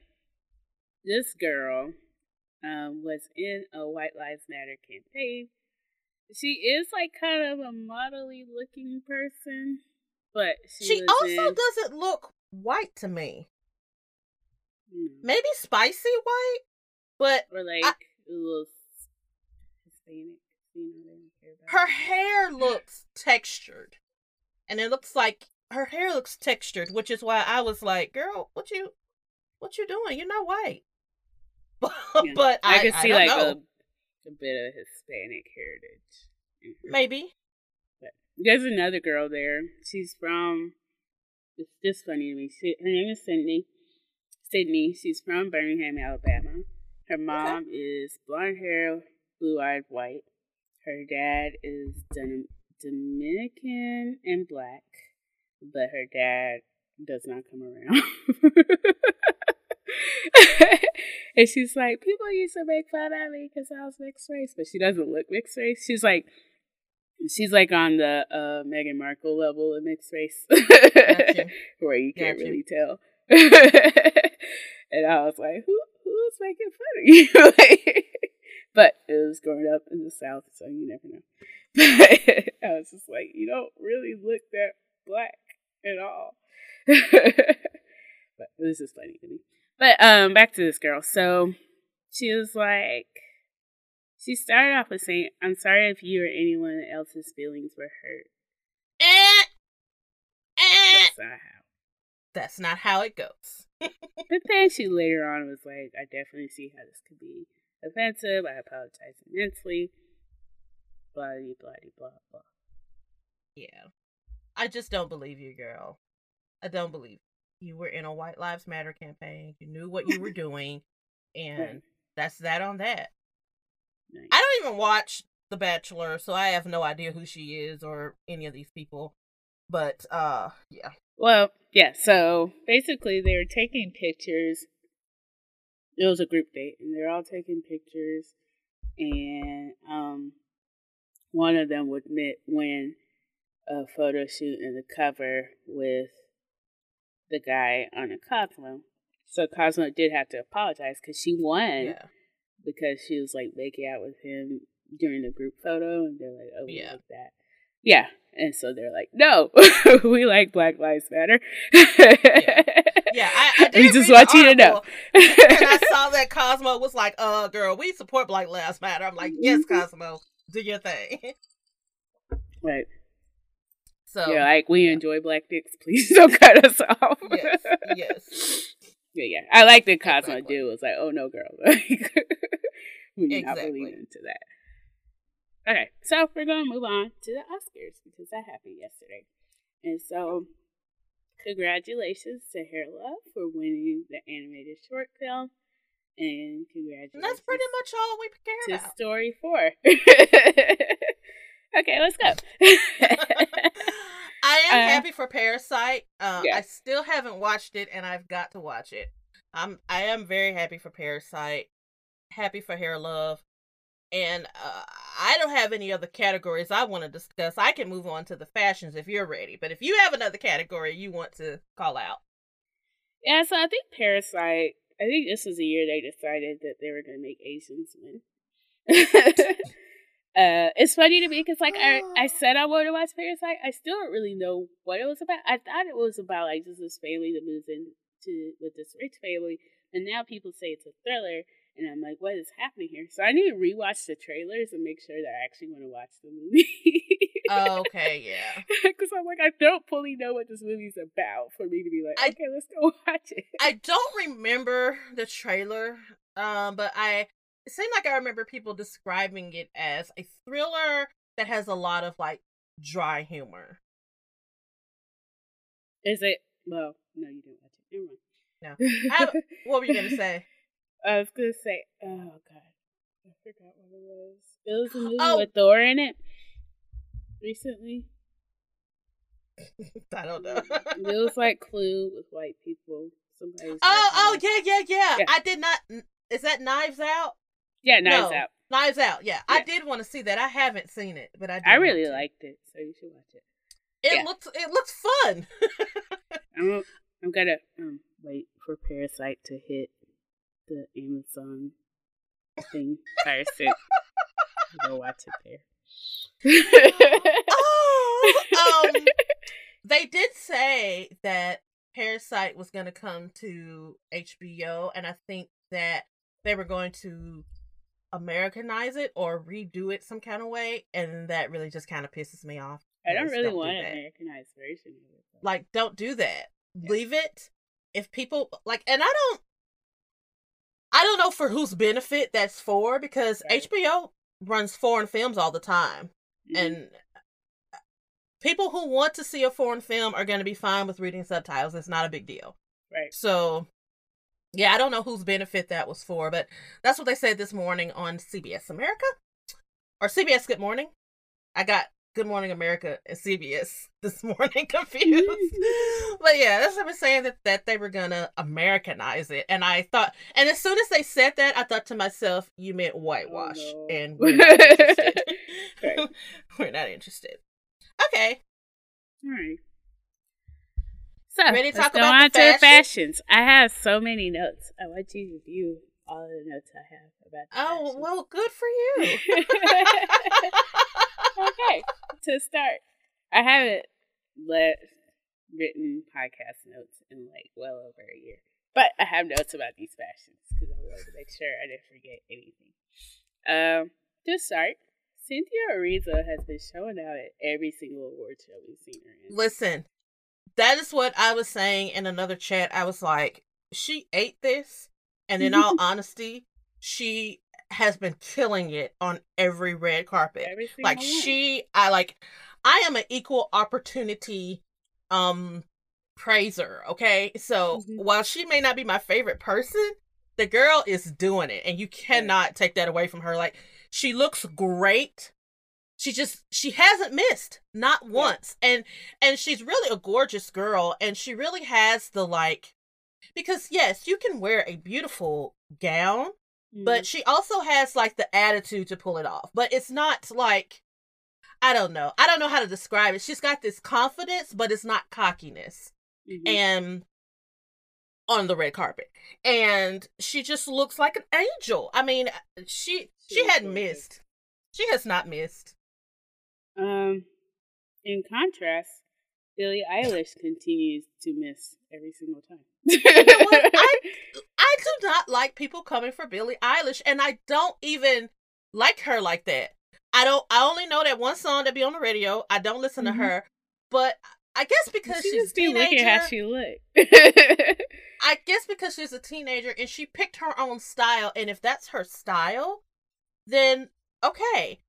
this girl um was in a White Lives Matter campaign. She is like kind of a modelly looking person, but she, she also in, doesn't look white to me. Hmm. Maybe spicy white, but or like I- a little Hispanic. You know, they don't care about her hair *laughs* looks textured and it looks like her hair looks textured which is why i was like girl what you what you doing you're not white *laughs* but, Yeah. i, I can see don't like a, a bit of Hispanic heritage. maybe There's another girl there. She's from. It's just funny to me. She, her name is Sydney. Sydney. She's from Birmingham, Alabama. Her mom is blonde hair, blue eyed, white. Her dad is Dom- Dominican and black, but her dad does not come around. *laughs* and she's like, people used to make fun of me because I was mixed race, but she doesn't look mixed race. She's like, she's like on the uh, Meghan Markle level of mixed race, *laughs* where you can't really tell. *laughs* and I was like, who who's making fun of you? Like, *laughs* but it was growing up in the South, so you never know. But I was just like, you don't really look that black at all. but it was just funny to me. But um, back to this girl. So she was like, she started off with saying, "I'm sorry if you or anyone else's feelings were hurt." Eh, eh. That's not how. That's not how it goes. *laughs* But then she later on was like, I definitely see how this could be offensive. I apologize immensely. Blah, blah, blah, blah. Yeah. I just don't believe you, girl. I don't believe you were in a White Lives Matter campaign. You knew what you were doing, *laughs* and Right. that's that on that. Nice. I don't even watch The Bachelor, so I have no idea who she is or any of these people. But uh yeah. Well, yeah, so basically they were taking pictures. It was a group date, and they're all taking pictures. And um, one of them would win a photo shoot and the cover with the guy on a Cosmo. So Cosmo did have to apologize because she won Yeah. Because she was like making out with him during the group photo, and they're like, "Oh, we Yeah. like that." Yeah, and so they're like, "No, *laughs* we like Black Lives Matter." *laughs* Yeah, I, I did we just want you to know. and I saw that Cosmo was like, uh girl, we support Black Lives Matter. I'm like, yes, Mm-hmm. Cosmo, do your thing. right? So You're like, we enjoy black dicks. Please don't cut us off. yes, yes. *laughs* yeah. I like that Cosmo Exactly. did was like, "Oh no, girl, *laughs* like, *laughs* we do not Exactly. believe into that." Okay, so we're gonna move on to the Oscars because that happened yesterday, and so congratulations to Hair Love for winning the animated short film, and congratulations. And that's pretty much all we care to about. story four. *laughs* okay, let's go. I am Uh, happy for Parasite. Uh, I still haven't watched it, and I've got to watch it. I'm I am very happy for Parasite. Happy for Hair Love, and uh, I don't have any other categories I want to discuss. I can move on to the fashions if you're ready. But if you have another category you want to call out, Yeah, so I think Parasite. I think this was the year they decided that they were going to make Asians *laughs* win. Uh, it's funny to me because, like, I I *gasps* said I wanted to watch Parasite. I still don't really know what it was about. I thought it was about like just this family that moves in to with this rich family, and now people say it's a thriller. And I'm like, what is happening here? So I need to rewatch the trailers and make sure that I actually want to watch the movie. *laughs* okay, yeah. Because I'm like, I don't fully know what this movie's about for me to be like, I- okay, let's go *laughs* watch it. I don't remember the trailer, um, but I it seemed like I remember people describing it as a thriller that has a lot of like dry humor. Is it? Well, no, you didn't watch it. Never mind. No. *laughs* I- What were you gonna say? I was gonna say, oh god, I forgot what it was. It was a *gasps* movie Oh. with Thor in it recently. *laughs* I don't know. it was like Clue with white people. Somebody. oh, oh yeah, yeah, yeah, Yeah. I did not. Is that Knives Out? Yeah, Knives no. Out. Knives Out. Yeah, I did want to see that. I haven't seen it, but I. Did I really to. liked it, so you should watch it. It yeah. looks. It looks fun. *laughs* I'm I'm gonna um wait for Parasite to hit the Amazon thing first. Go watch it there. *laughs* oh, um, they did say that Parasite was going to come to HBO, and I think that they were going to Americanize it or redo it some kind of way, and that really just kind of pisses me off. I don't really do want an. Americanized version of it. though. Like, don't do that. Leave it. If people like, and I don't, I don't know for whose benefit that's for because Right. HBO runs foreign films all the time Mhm. and people who want to see a foreign film are going to be fine with reading subtitles. It's not a big deal. right. So, yeah, I don't know whose benefit that was for, but that's what they said this morning on CBS America or CBS Good Morning. I got Good Morning America and CBS *laughs* this morning *laughs* confused. *laughs* but yeah, that's what I'm saying that, that they were going to Americanize it. And I thought, and as soon as they said that, I thought to myself, you meant whitewash. Oh, no. And we're not interested. Right. we're not interested. Okay. All right. So Ready to talk about on the fashion? fashions. I have so many notes. I want you to view all of the notes I have about. Oh well, good for you. *laughs* okay, to start, I haven't let written podcast notes in like well over a year, but I have notes about these fashions because I wanted to make sure I didn't forget anything. Um, to start, Cynthia Erivo has been showing out at every single award show we've seen her in. Listen, that is what I was saying in another chat. I was like, she ate this, and in all *laughs* honesty, she has been killing it on every red carpet. Like she i like i am an equal opportunity um praiser okay so Mhm. while she may not be my favorite person the girl is doing it and you cannot take that away from her like she looks great she just she hasn't missed not once and and she's really a gorgeous girl and she really has the like because yes you can wear a beautiful gown Mhm. but she also has like the attitude to pull it off. But it's not like I don't know. I don't know how to describe it. She's got this confidence, but it's not cockiness. Mhm. And on the red carpet. And she just looks like an angel. I mean, she She she hadn't missed. She has not missed. Um, in contrast, Billie Eilish continues to miss every single time. *laughs* what? I *laughs* I do not like people coming for Billie Eilish, and I don't even like her like that. I don't. I only know that one song that be on the radio. I don't listen Mhm. to her, but I guess because she she's a teenager. how she look. *laughs* I guess because she's a teenager and she picked her own style, and if that's her style, then okay.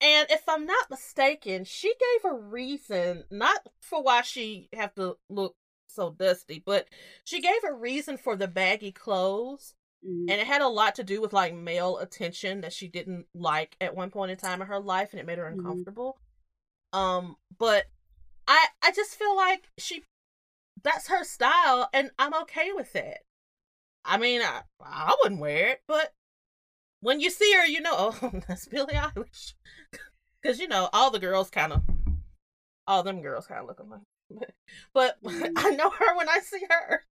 And if I'm not mistaken, she gave a reason, not for why she have to look so dusty, but she gave a reason for the baggy clothes. Mhm. And it had a lot to do with like male attention that she didn't like at one point in time in her life and it made her Mhm. uncomfortable. Um, but I I just feel like she that's her style and I'm okay with that. I mean, I, I wouldn't wear it, but when you see her, you know, oh, *laughs* that's Billie Eilish. *laughs* Cuz you know, all the girls kind of all them girls kind of look alike. *laughs* But Mhm. I know her when I see her.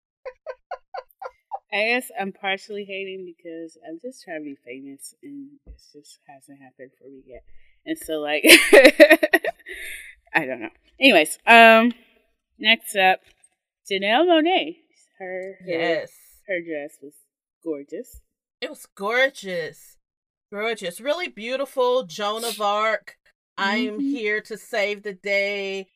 I guess I'm partially hating because I'm just trying to be famous and it just hasn't happened for me yet. And so like I don't know. Anyways, um next up, Janelle Monáe. Her her, Yes. her dress was gorgeous. It was gorgeous. Gorgeous. Really beautiful. Joan of Arc. I am Mhm. here to save the day.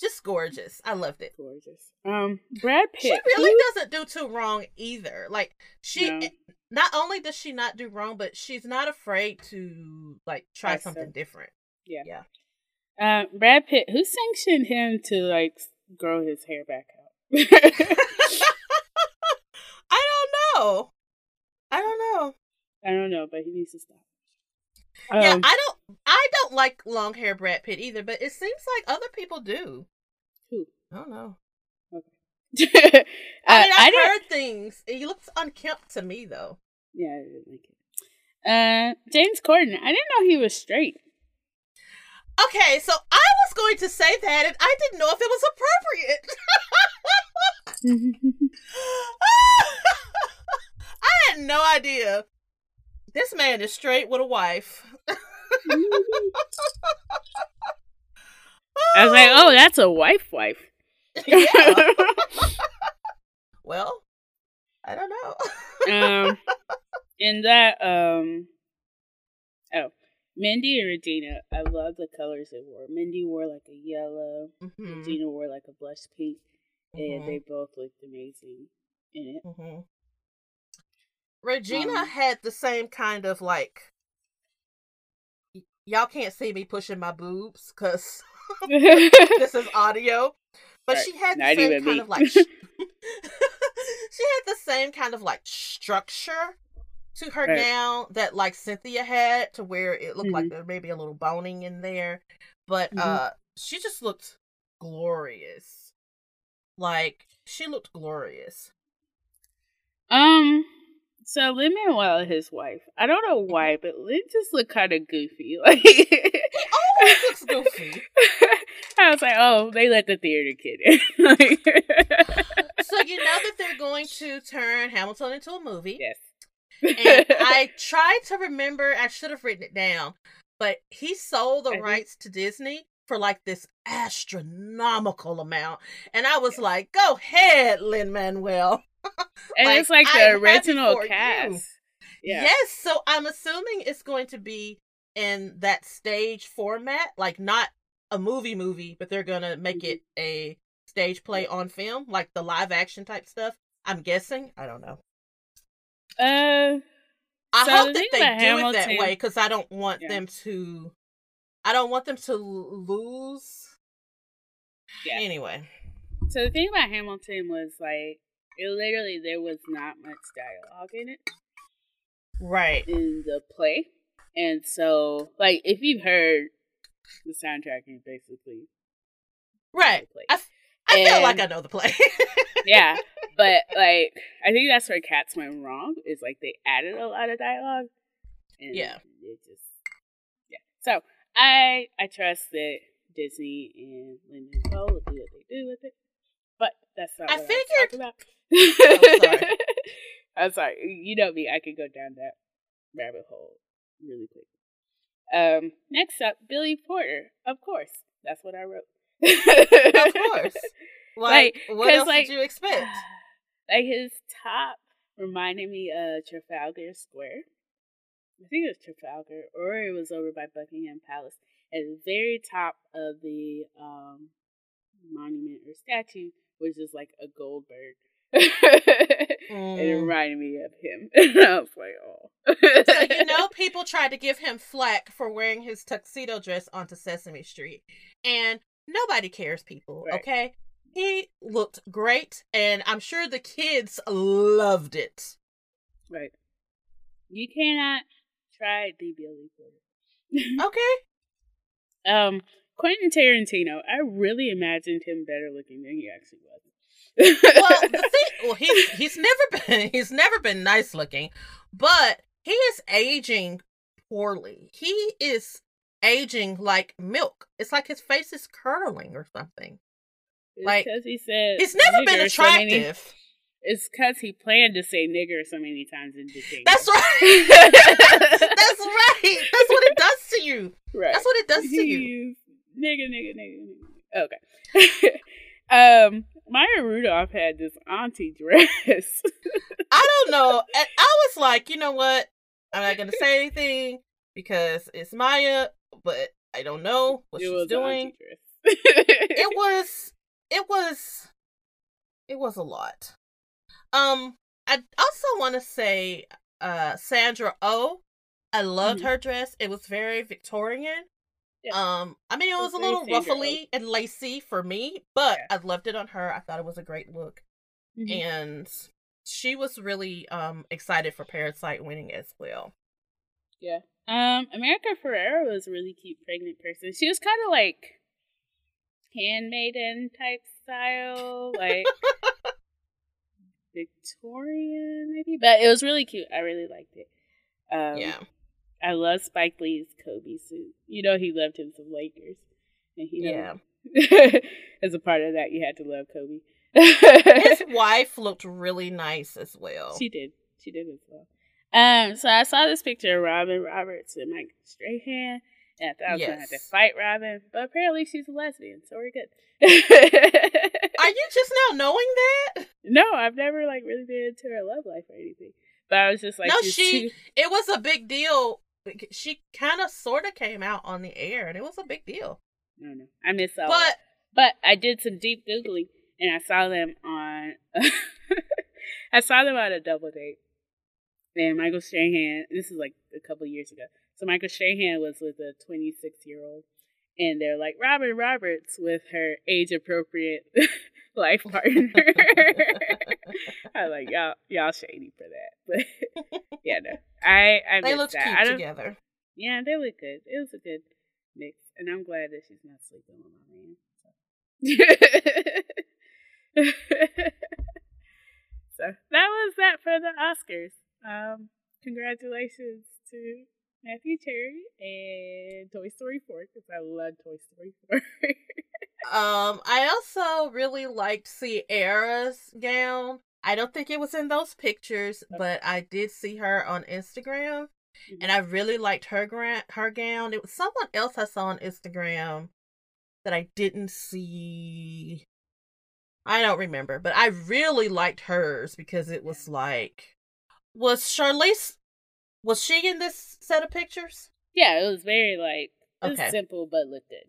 Just gorgeous. I loved it. Gorgeous. Um Brad Pitt. She really who- doesn't do too wrong either. Like she No. not only does she not do wrong, but she's not afraid to like try something some- different. Yeah. Yeah. Uh, Brad Pitt, who sanctioned him to like grow his hair back out? *laughs* *laughs* I don't know. I don't know. I don't know, but he needs to stop. yeah, Um, I don't I don't like long hair Brad Pitt either, but it seems like other people do. who? I don't know. *laughs* uh, I mean, I I've didn't- heard things. He looks unkempt to me, though. Yeah, I didn't like it. Uh, James Corden. I didn't know he was straight. Okay, so I was going to say that, and I didn't know if it was appropriate. *laughs* *laughs* I had no idea. This man is straight with a wife. *laughs* I was like, oh, that's a wife, wife. *laughs* yeah. Well, I don't know. *laughs* um, in that, um, oh, Mindy and Regina. I love the colors they wore. Mindy wore like a yellow. Mhm, Regina wore like a blush pink, and mhm, they both looked amazing in it. mhm. Regina Um, had the same kind of like. y- Y'all can't see me pushing my boobs because this is audio. But Right, she had the same kind me. of like *laughs* *laughs* she had the same kind of like structure to her Right. gown that like Cynthia had to where it looked like Mhm. there may be a little boning in there. But Mhm. uh she just looked glorious. Like she looked glorious. Um, so Lin Manuel and his wife. I don't know mm-hmm. why, but Lin just looked kind of goofy. *laughs* Like He always looks goofy. *laughs* I was like, oh, they let the theater kid in. *laughs* Like- So you know that they're going to turn Hamilton into a movie. yes. and I tried to remember. I should have written it down, but he sold the I think- rights to Disney for like this astronomical amount, and I was like, "Go ahead, Lin Manuel." *laughs* and like, it's like the original cast. Yeah. Yes, so I'm assuming it's going to be in that stage format, like not a movie movie, but they're gonna make Mhm. it a stage play on film, like the live action type stuff. I'm guessing. I don't know. Uh, I So hope the that they do it that way because I don't want Yeah. them to. I don't want them to lose. Yeah. Anyway, so the thing about Hamilton was like, it literally there was not much dialogue in it right. in the play, and so like if you've heard the soundtrack, you basically Right. I, f- I feel like I know the play. *laughs* yeah, but *laughs* like I think that's where Cats went wrong. Is like they added a lot of dialogue. And Yeah. It just yeah. So I I trust that Disney and Lin Manuel will do what they do with it. But that's not I figured- I was talking about. I'm sorry. *laughs* I'm sorry. You know me. I could go down that rabbit hole really quick. Um, next up, Billy Porter. Of course, that's what I wrote. of course. *laughs* Like, What else like- did you expect? *sighs* like his top reminded me of Trafalgar Square. I think it was Trafalgar, or it was over by Buckingham Palace. At the very top of the um, monument or statue was just like a gold bird. And it Mm. reminded me of him. *laughs* I was like, oh. So you know, people tried to give him flack for wearing his tuxedo dress onto Sesame Street, and nobody cares. People, Right. okay? He looked great, and I'm sure the kids loved it. Right. You cannot try the Billy Porter. Okay, Um, Quentin Tarantino, I really imagined him better looking than he actually was. Well, the *laughs* thing, well, he's he's never been *laughs* he's never been nice looking, but he is aging poorly. He is aging like milk. It's like his face is curdling or something. It's like, because he said He's never been nigger so *laughs* attractive. it's because he planned to say nigger so many times in the thing. That's right. That's right. That's what it does to you. right. That's what it does to you. Nigga, nigga, nigga. Okay. um, Maya Rudolph had this auntie *laughs* dress. I don't know. And I was like, you know what? I'm not gonna say anything because it's Maya, but I don't know what it she's doing. It was it was it was a lot. Um I also want to say uh Sandra Oh. I loved Mhm. her dress. It was very Victorian. Yeah. Um I mean it It was, was a little ruffly and lacy for me, but Yeah. I loved it on her. I thought it was a great look. Mhm. and she was really um excited for Parasite winning as well. Yeah. Um, America Ferrera was a really cute pregnant person. She was kind of like handmaiden type style, like *laughs* Victorian maybe, but it was really cute. I really liked it. Um, yeah, I love Spike Lee's Kobe suit. You know he loved him some Lakers, and he yeah. *laughs* as a part of that, you had to love Kobe. His *laughs* wife looked really nice as well. She did. She did as well. Um, so I saw this picture of Robin Roberts and Mike Strahan, and I thought I was gonna have to fight Robin, but apparently she's a lesbian, so we're good. Are you *laughs* just now knowing that? no, I've never like really been into her love life or anything. But I was just like, No, she- two- It was a big deal. She kind of sort of came out on the air, and it was a big deal. no, no, I miss all. But but I did some deep googling, and I saw them on. *laughs* I saw them on a double date. And Michael Strahan, this is like a couple years ago. So Michael Strahan was with a 26 year old, and they're like Robin Roberts with her age appropriate *laughs* life partner. *laughs* I'm like y'all, y'all shady for that, *laughs* but yeah, no, I I they looked that. cute I together. Yeah, they look good. It was a good mix, and I'm glad that she's not sleeping with my man. So, *laughs* so that was that for the Oscars. Um, congratulations to Matthew Cherry and Toy Story 4 because I love Toy Story 4. *laughs* Um, I also really liked Sierra's gown. I don't think it was in those pictures, but I did see her on Instagram, and I really liked her gra- her gown. It was someone else I saw on Instagram that I didn't see. I don't remember, but I really liked hers because it was like, was Charlize, was she in this set of pictures? Yeah, it was very like it was Okay. simple but looked good.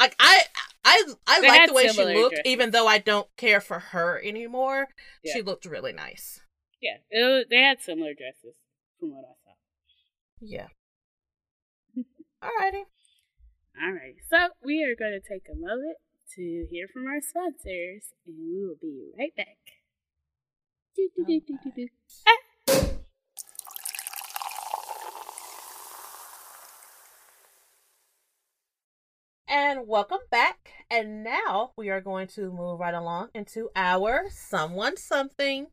Like I, I, I They like the way she looked, dresses. even though I don't care for her anymore. Yeah. She looked really nice. Yeah, it was, they had similar dresses from what I saw. Yeah. Alrighty. All right, so we are going to take a moment to hear from our sponsors, and we will be right back. Do, do, do, do, do, do. Ah. And welcome back. And now we are going to move right along into our someone something.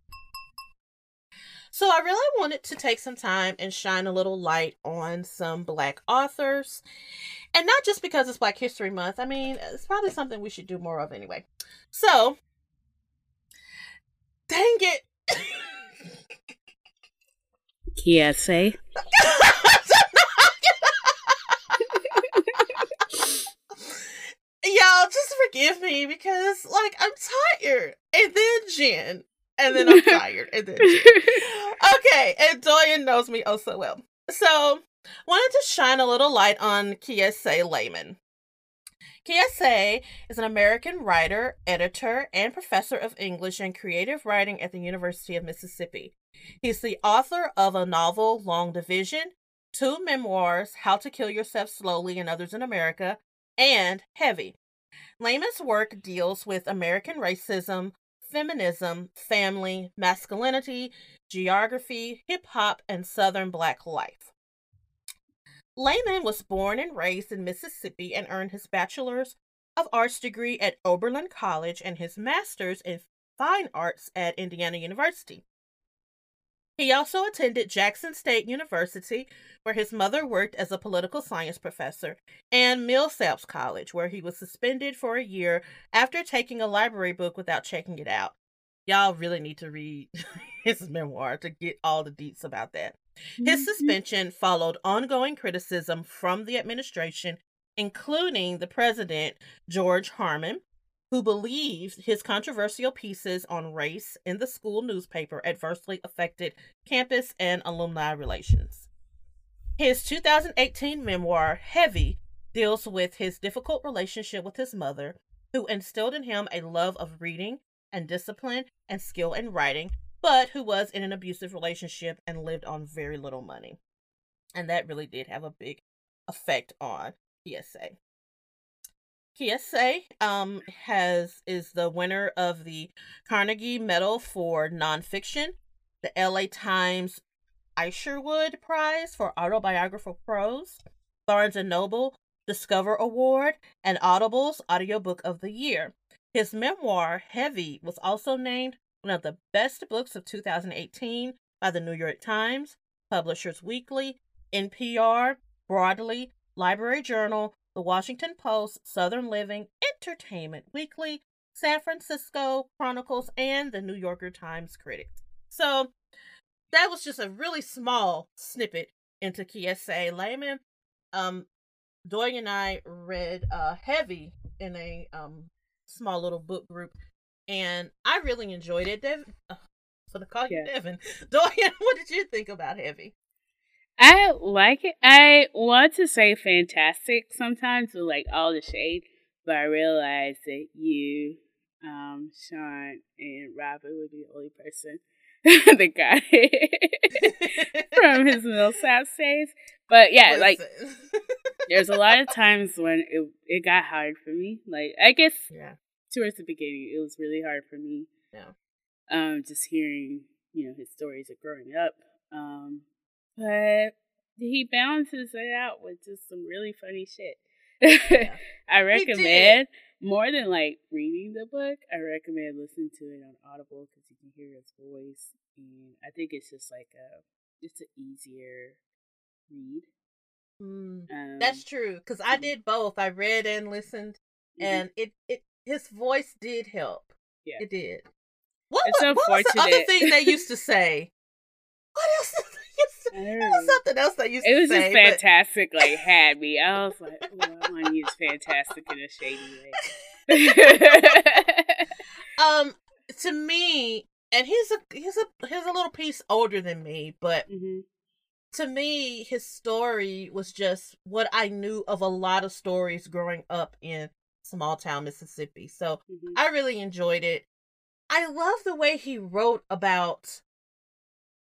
So I really wanted to take some time and shine a little light on some black authors. And not just because it's Black History Month. I mean, it's probably something we should do more of anyway. So, dang it. *laughs* Kia *laughs* Y'all just forgive me because like I'm tired. And then Jen. And then I'm *laughs* tired. And then Jen. Okay, and Doyen knows me oh so well. So wanted to shine a little light on Kiese Laymon. Kiese is an American writer, editor, and professor of English and creative writing at the University of Mississippi. He's the author of a novel, Long Division, two memoirs, How to Kill Yourself Slowly and Others in America, and Heavy. Laymon's work deals with American racism, feminism, family, masculinity, geography, hip hop, and Southern Black life. Lehman was born and raised in Mississippi and earned his Bachelor's of Arts degree at Oberlin College and his Master's in Fine Arts at Indiana University. He also attended Jackson State University, where his mother worked as a political science professor, and Millsaps College, where he was suspended for a year after taking a library book without checking it out. Y'all really need to read *laughs* his memoir to get all the deets about that. His mm-hmm. suspension followed ongoing criticism from the administration, including the president, George Harmon, who believed his controversial pieces on race in the school newspaper adversely affected campus and alumni relations. His 2018 memoir, Heavy, deals with his difficult relationship with his mother, who instilled in him a love of reading and discipline and skill in writing, but who was in an abusive relationship and lived on very little money. And that really did have a big effect on Kiese. Kiese um has is the winner of the Carnegie Medal for nonfiction, the LA Times Isherwood Prize for autobiographical prose, Barnes and Noble Discover Award, and Audible's Audiobook of the Year. His memoir, Heavy, was also named one of the best books of 2018 by the New York Times, Publishers Weekly, NPR, Broadly, Library Journal, The Washington Post, Southern Living, Entertainment Weekly, San Francisco Chronicles, and the New Yorker Times Critics. So that was just a really small snippet into Kiese Laymon. Um, Doy and I read uh, Heavy in a um small little book group, and I really enjoyed it. Dev, uh, so to call you Yeah. Devin, *laughs* Dorian, what did you think about Heavy? I like it. I want to say fantastic sometimes with like all the shade, but I realize that you, um, Sean, and Robin would be the only person *laughs* that got it *laughs* from his Millsap days. But yeah, like there's a lot of times when it it got hard for me. Like I guess yeah, towards the beginning, it was really hard for me. Yeah. Um, just hearing, you know, his stories of growing up. Um, but he balances it out with just some really funny shit. Yeah. *laughs* I recommend more than like reading the book. I recommend listening to it on Audible because you can hear his voice, and I think it's just like a, it's an easier read. Mm, Um, that's true. Because I did both. I read and listened, mhm. and it it his voice did help. Yeah. it did. What, It's what, what was the other thing they used to say? What else? Did they used to, I don't there know. Was something else they used It to was say. just but- fantastic. Like had me. I was like, oh, I want to *laughs* use fantastic in a shady way. *laughs* um, to me, and he's a he's a he's a little piece older than me, but hmm to me, his story was just what I knew of a lot of stories growing up in small town Mississippi. So hmm I really enjoyed it. I love the way he wrote about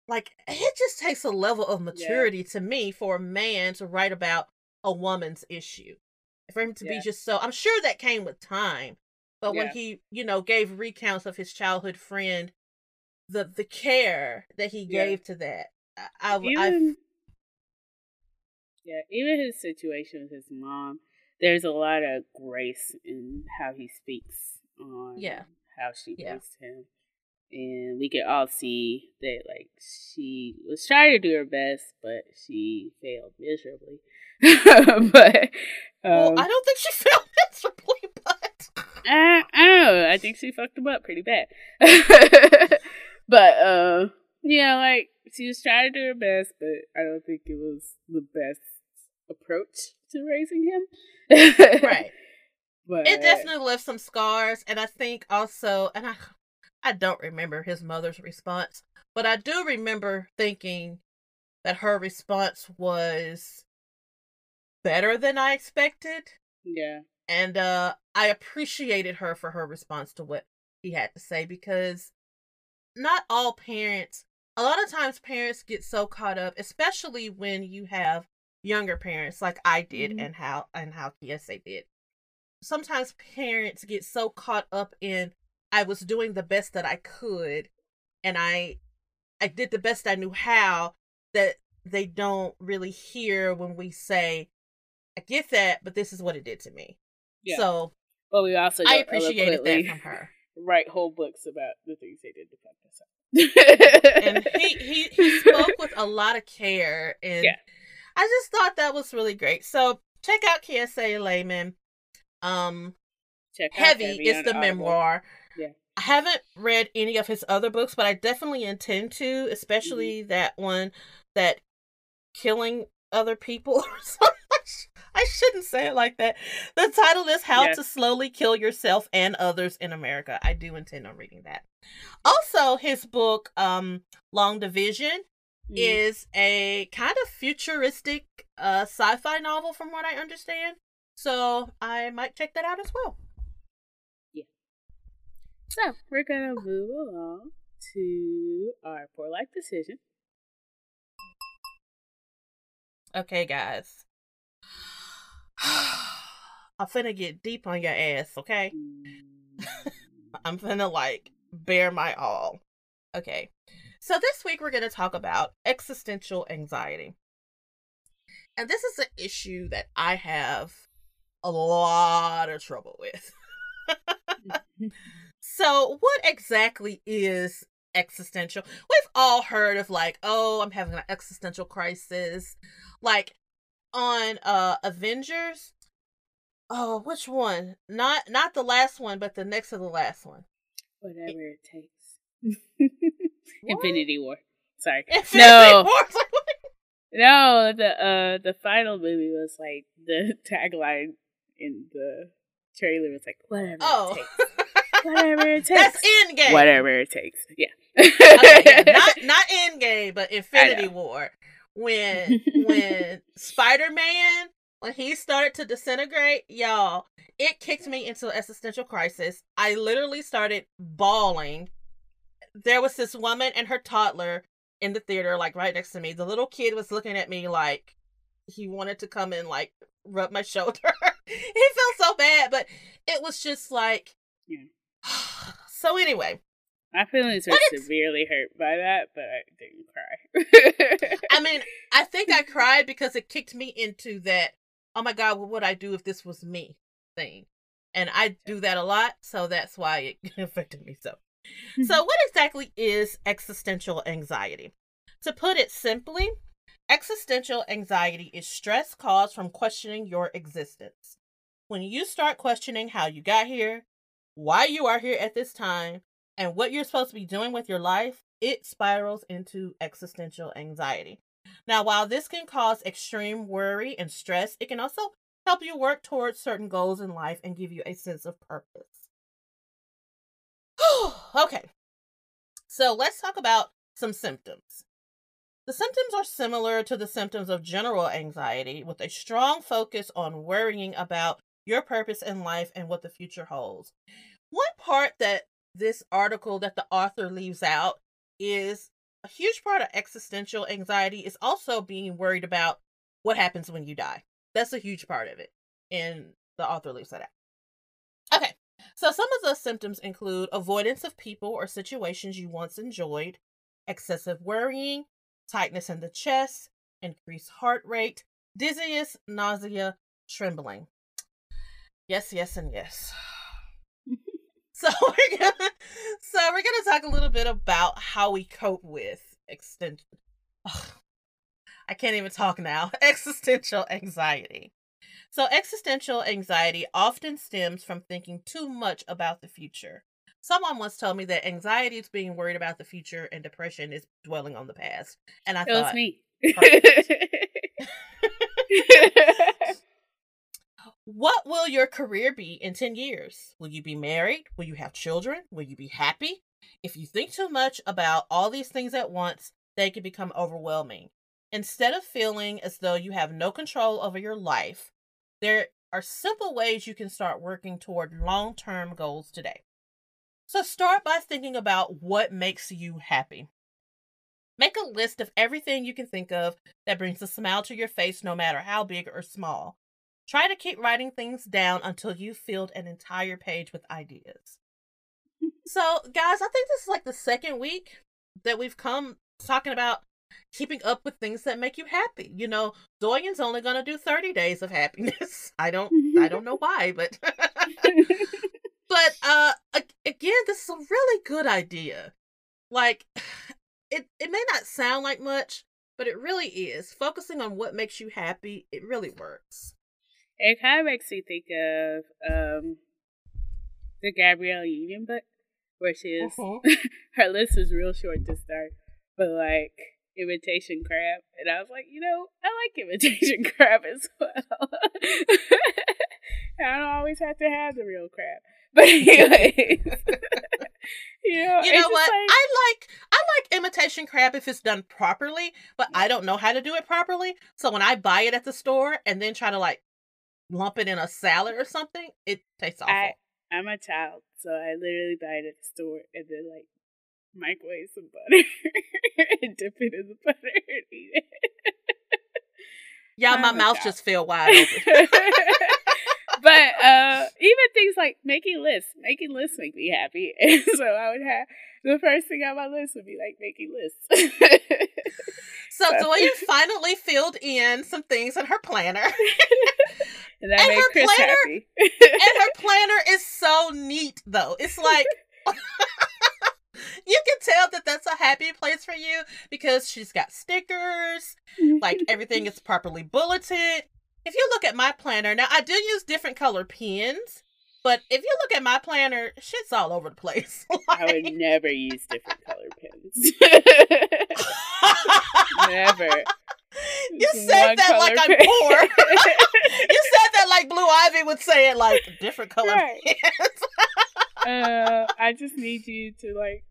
like it just takes a level of maturity to me for a man to write about a woman's issue. For him to be just so I'm sure that came with time. But when he, you know, gave recounts of his childhood friend, the the care that he Yeah. gave to that. I, even yeah, even his situation with his mom, there's a lot of grace in how he speaks on Yeah. how she Yeah. raised him. And we could all see that like she was trying to do her best, but she failed miserably. *laughs* but well, um, I don't think she *laughs* failed miserably, but I, I don't know. I think she fucked him up pretty bad. *laughs* but uh yeah, like she was trying to do her best, but I don't think it was the best approach to raising him. right. But it definitely left some scars and i think also and i i don't remember his mother's response but i do remember thinking that her response was better than i expected yeah. and uh i appreciated her for her response to what he had to say because not all parents a lot of times parents get so caught up especially when you have younger parents like i did Mhm. and how and how Kiese did sometimes parents get so caught up in i was doing the best that i could and i i did the best i knew how that they don't really hear when we say i get that but this is what it did to me Yeah. so But we also i appreciated that from her *laughs* write whole books about the things they did to us and he, he he spoke with a lot of care *laughs* and Yeah. i just thought that was really great so check out Kiese Laymon um Check out heavy Heavy is the Audible. memoir Yeah. i haven't read any of his other books but i definitely intend to especially Mm-hmm. that one that killing other people *laughs* I shouldn't say it like that. The title is How Yeah. to Slowly Kill Yourself and Others in America. I do intend on reading that. Also, his book, um, Long Division, Mhm. is a kind of futuristic uh sci-fi novel from what I understand. So I might check that out as well. So we're gonna move along to our poor life decision. Okay, guys. *sighs* I'm finna get deep on your ass, okay? Mm, *laughs* I'm finna like bear my all. Okay. So this week we're gonna talk about existential anxiety. And this is an issue that I have a lot of trouble with. *laughs* *laughs* So, what exactly is existential? We've all heard of like, oh, I'm having an existential crisis. Like on uh Avengers. Oh, which one? Not not the last one, but the next to the last one. Whatever it takes. *laughs* Infinity War. Sorry. Infinity No. War. *laughs* It's like, what? No, the uh the final movie was like the *laughs* tagline in the trailer was like whatever it Oh. takes. Whatever it *laughs* takes. That's Endgame. Whatever it takes. Yeah. okay, yeah, not *laughs* not Endgame, but Infinity. War. When when *laughs* Spider Man when he started to disintegrate, y'all, it kicked me into an existential crisis. I literally started bawling. There was this woman and her toddler in the theater, like right next to me. The little kid was looking at me like he wanted to come and like rub my shoulder. he felt so bad, but it was just like Yeah. *sighs* so anyway, My feelings were severely hurt by that, but I didn't cry. I mean, I think I *laughs* cried because it kicked me into that, oh my God, what would I do if this was me thing? And I do that a lot, so that's why it *laughs* affected me so. So, *laughs* what exactly is existential anxiety? To put it simply, existential anxiety is stress caused from questioning your existence. When you start questioning how you got here, why you are here at this time, and what you're supposed to be doing with your life, it spirals into existential anxiety. Now, while this can cause extreme worry and stress, it can also help you work towards certain goals in life and give you a sense of purpose. *sighs* okay, so let's talk about some symptoms. The symptoms are similar to the symptoms of general anxiety, with a strong focus on worrying about your purpose in life and what the future holds. One part that this article that the author leaves out is a huge part of existential anxiety is also being worried about what happens when you die. That's a huge part of it. And the author leaves that out. Okay. So some of the symptoms include avoidance of people or situations you once enjoyed, excessive worrying, tightness in the chest, increased heart rate, dizziness, nausea, trembling. Yes, yes, and yes. *laughs* *laughs* so we're gonna so we're gonna talk a little bit about how we cope with extension. I can't even talk now. *laughs* Existential anxiety. So, existential anxiety often stems from thinking too much about the future. Someone once told me that anxiety is being worried about the future and depression is dwelling on the past. And I it thought, was me. What will your career be in 10 years? Will you be married? Will you have children? Will you be happy? If you think too much about all these things at once, they can become overwhelming. Instead of feeling as though you have no control over your life, there are simple ways you can start working toward long term goals today. So start by thinking about what makes you happy. Make a list of everything you can think of that brings a smile to your face, no matter how big or small. Try to keep writing things down until you've filled an entire page with ideas. So, guys, I think this is like the second week that we've come talking about keeping up with things that make you happy. You know, Doyen's only going to do 30 days of happiness. *laughs* I don't I don't know why, but *laughs* but uh again, this is a really good idea. Like *sighs* it it may not sound like much, but it really is. Focusing on what makes you happy, it really works. It kind of makes me think of um the Gabrielle Union book, where she is Uh-huh. *laughs* her list is real short to start, but like imitation crab, and I was like, you know, I like imitation *laughs* crab as well. *laughs* I don't always have to have the real crab, but anyways, you know, You know what? like- I like I like imitation crab if it's done properly, but I don't know how to do it properly. So when I buy it at the store and then try to like lump it in a salad or something, it tastes awful. I I'm a child, so I literally buy it at the store and then like microwave some butter *laughs* and dip it in the butter and eat it. yeah, my mouth child. just fell wide open. *laughs* but uh even things like making lists, making lists make me happy. And *laughs* so I would have the first thing on my list would be like making lists. So So- Doyen finally filled in some things in her planner. And that And made Chris planner- happy. and her *laughs* planner is so neat though. It's like *laughs* *laughs* you can tell that that's a happy place for you because she's got stickers, like everything is properly bulleted. If you look at my planner, now I do use different color pens, but if you look at my planner, shit's all over the place. I would never use different color pens. never. You said one that like I'm poor. *laughs* you said that like Blue Ivy would say it like different color Right. *laughs* uh, I just need you to like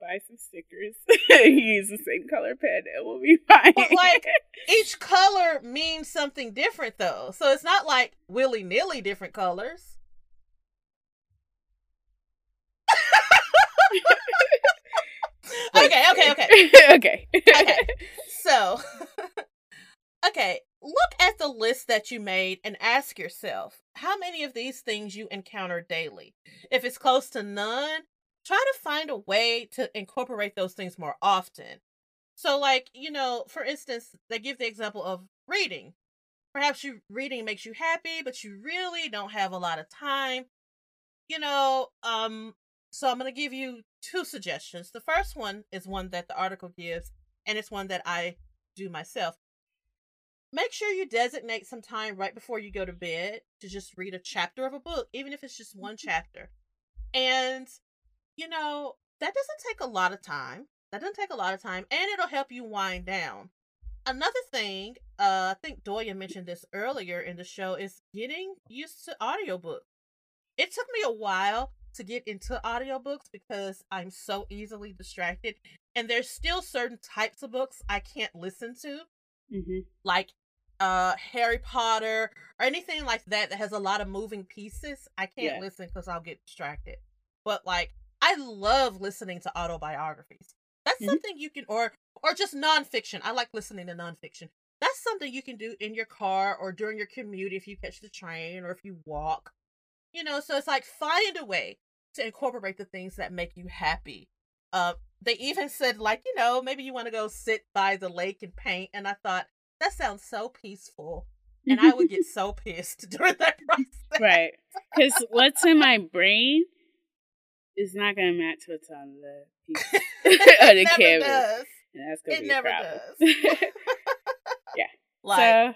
buy some stickers. *laughs* Use the same color pen, and we'll be fine. But like each color means something different though. So it's not like willy nilly different colors. *laughs* okay, okay, okay. *laughs* So, *laughs* okay, look at the list that you made and ask yourself how many of these things you encounter daily. If it's close to none, try to find a way to incorporate those things more often. So, like, you know, for instance, they give the example of reading. Perhaps you reading makes you happy, but you really don't have a lot of time. You know, um, so I'm going to give you two suggestions. The first one is one that the article gives, and it's one that I do myself. Make sure you designate some time right before you go to bed to just read a chapter of a book, even if it's just one chapter. And you know, that doesn't take a lot of time. That doesn't take a lot of time, and it'll help you wind down. Another thing, uh, I think Doya mentioned this earlier in the show, is getting used to audiobooks. It took me a while to get into audiobooks because I'm so easily distracted. And there's still certain types of books I can't listen to, Mm-hmm. like uh Harry Potter or anything like that that has a lot of moving pieces. I can't Yeah. listen because I'll get distracted. But like I love listening to autobiographies. That's Mhm. something you can or or just nonfiction. I like listening to nonfiction. That's something you can do in your car or during your commute if you catch the train or if you walk. You know, so it's like find a way to incorporate the things that make you happy. Uh, they even said like, you know, maybe you want to go sit by the lake and paint. And I thought that sounds so peaceful, and I would get *laughs* so pissed *laughs* during that process. right. Because what's in my brain is not going to match what's on the piece *laughs* of it the never canvas. does. And that's going It to be never a problem. Like, so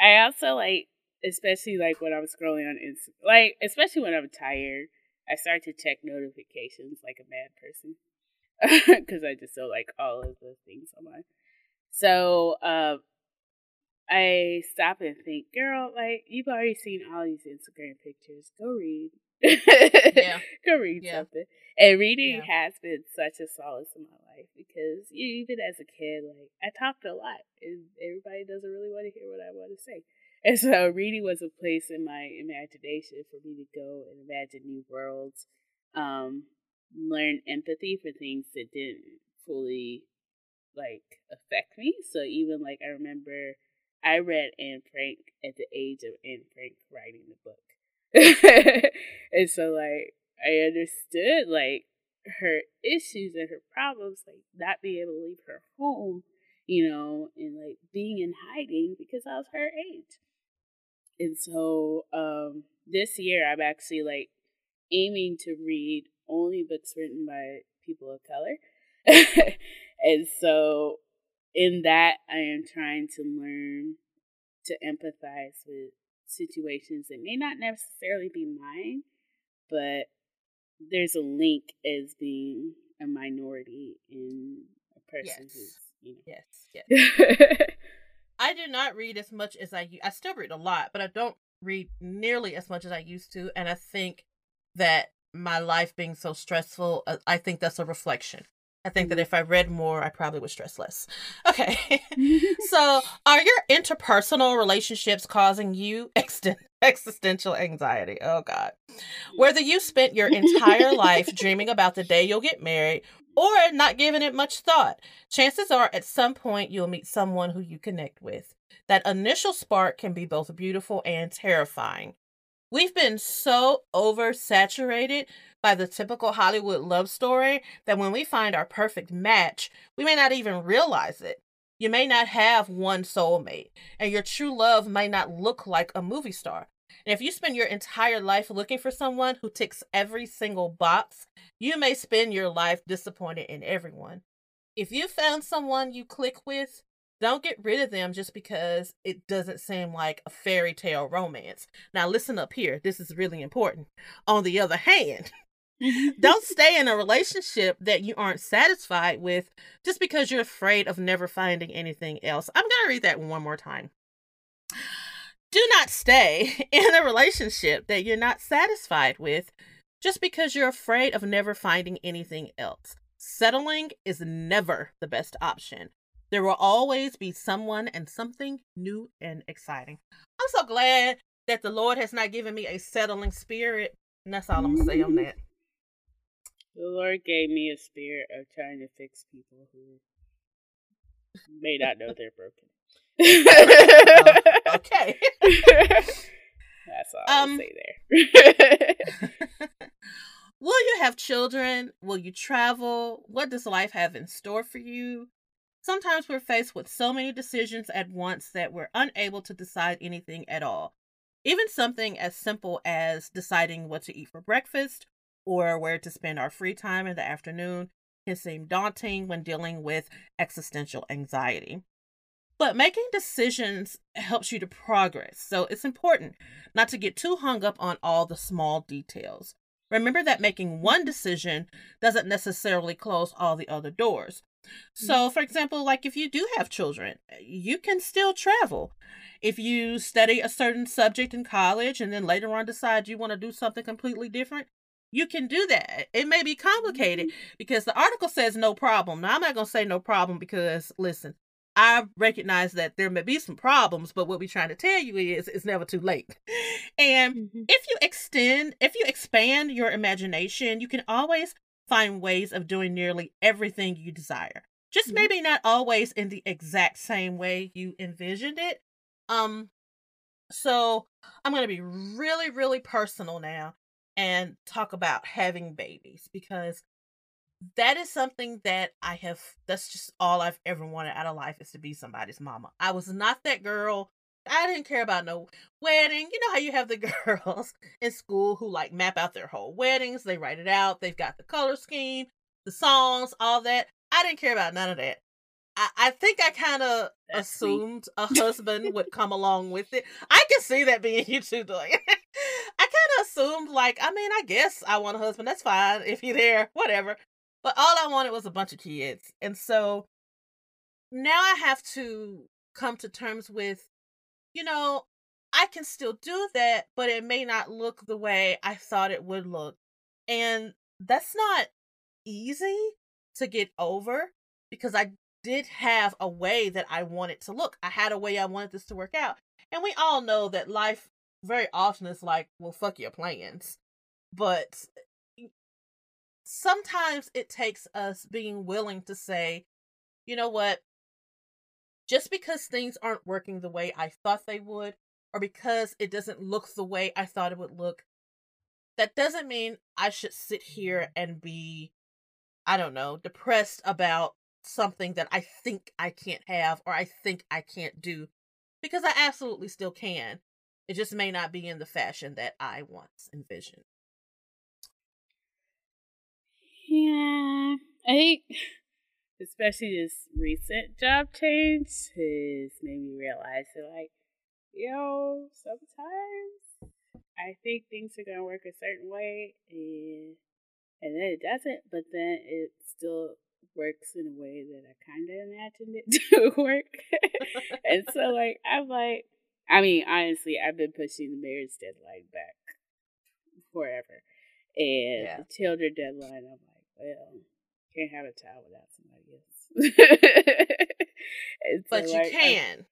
I also like, especially like when I'm scrolling on Insta, like especially when I'm tired, I start to check notifications like a mad person *laughs* because I just don't like all of the things on my. So um, I stop and think, girl, like you've already seen all these Instagram pictures. Go read. Yeah. *laughs* Go read Yeah. something. And reading Yeah. has been such a solace in my life because even as a kid, like I talked a lot, and everybody doesn't really want to hear what I want to say. And so, *laughs* reading was a place in my imagination for me to go and imagine new worlds, um, learn empathy for things that didn't fully like affect me. So even like I remember I read Anne Frank at the age of Anne Frank writing the book. *laughs* and so like I understood like her issues and her problems, like not being able to leave her home, you know, and like being in hiding because I was her age. And so um this year I'm actually like aiming to read only books written by people of color. *laughs* and so in that I am trying to learn to empathize with situations that may not necessarily be mine, but there's a link as being a minority in a person Yes. who's, you yes, yes. *laughs* I do not read as much as I I still read a lot, but I don't read nearly as much as I used to. And I think that my life being so stressful, uh, I think that's a reflection. I think that if I read more, I probably would stress less. *laughs* Okay. *laughs* so, are your interpersonal relationships causing you *laughs* exten- existential anxiety? Oh, God. Whether you spent your entire life dreaming about the day you'll get married or not giving it much thought, chances are at some point you'll meet someone who you connect with. That initial spark can be both beautiful and terrifying. We've been so oversaturated by the typical Hollywood love story that when we find our perfect match, we may not even realize it. You may not have one soulmate, and your true love may not look like a movie star. And if you spend your entire life looking for someone who ticks every single box, you may spend your life disappointed in everyone. If you found someone you click with, don't get rid of them just because it doesn't seem like a fairy tale romance. Now, listen up here. This is really important. On the other hand, *laughs* *laughs* don't stay in a relationship that you aren't satisfied with just because you're afraid of never finding anything else. I'm going to read that one more time. Do not stay *laughs* in a relationship that you're not satisfied with just because you're afraid of never finding anything else. Settling is never the best option. There will always be someone and something new and exciting. I'm so glad that the Lord has not given me a settling spirit. And that's all I'm going to say on that. The Lord gave me a spirit of trying to fix people who may not know they're broken. Okay. *laughs* That's all I'll Um, say there. *laughs* *laughs* Will you have children? Will you travel? What does life have in store for you? Sometimes we're faced with so many decisions at once that we're unable to decide anything at all. Even something as simple as deciding what to eat for breakfast or where to spend our free time in the afternoon can seem daunting when dealing with existential anxiety. But making decisions helps you to progress, so it's important not to get too hung up on all the small details. Remember that making one decision doesn't necessarily close all the other doors. So, mm-hmm. for example, like if you do have children, you can still travel. If you study a certain subject in college and then later on decide you want to do something completely different, you can do that. It may be complicated mm-hmm. because the article says no problem. Now, I'm not going to say no problem because, listen, I recognize that there may be some problems, but what we're trying to tell you is it's never too late. *laughs* And Mhm. if you extend, if you expand your imagination, you can always find ways of doing nearly everything you desire. Just Mhm. maybe not always in the exact same way you envisioned it. Um so I'm going to be really really personal now and talk about having babies because that is something that I have that's just all I've ever wanted out of life is to be somebody's mama. I was not that girl. I didn't care about no wedding. You know how you have the *laughs* girls in school who like map out their whole weddings, they write it out, they've got the color scheme, the songs, all that. I didn't care about none of that. I, I think I kind of assumed a *laughs* husband would come along with it. I can see that being *laughs* you too, doing. I kind of assumed, like, I mean, I guess I want a husband. That's fine if you're there, whatever. But all I wanted was a bunch of kids. And so now I have to come to terms with, you know, I can still do that, but it may not look the way I thought it would look. And that's not easy to get over because I did have a way that I wanted to look. I had a way I wanted this to work out. And we all know that life very often is like, well, fuck your plans. But sometimes it takes us being willing to say, you know what? Just because things aren't working the way I thought they would, or because it doesn't look the way I thought it would look, that doesn't mean I should sit here mm-hmm. and be, I don't know, depressed about something that I think I can't have or I think I can't do. Because I absolutely still can. It just may not be in the fashion that I once envisioned. Yeah, I think especially this recent job change has made me realize that, like, yo, sometimes I think things are gonna work a certain way, and and then it doesn't, but then it still works in a way that I kind of imagined it *laughs* to work. *laughs* and so, like, I'm like, I mean, honestly, I've been pushing the marriage deadline back forever. And Yeah. the children deadline, I'm like, well, can't have a child without somebody else. *laughs* So, But you like, can.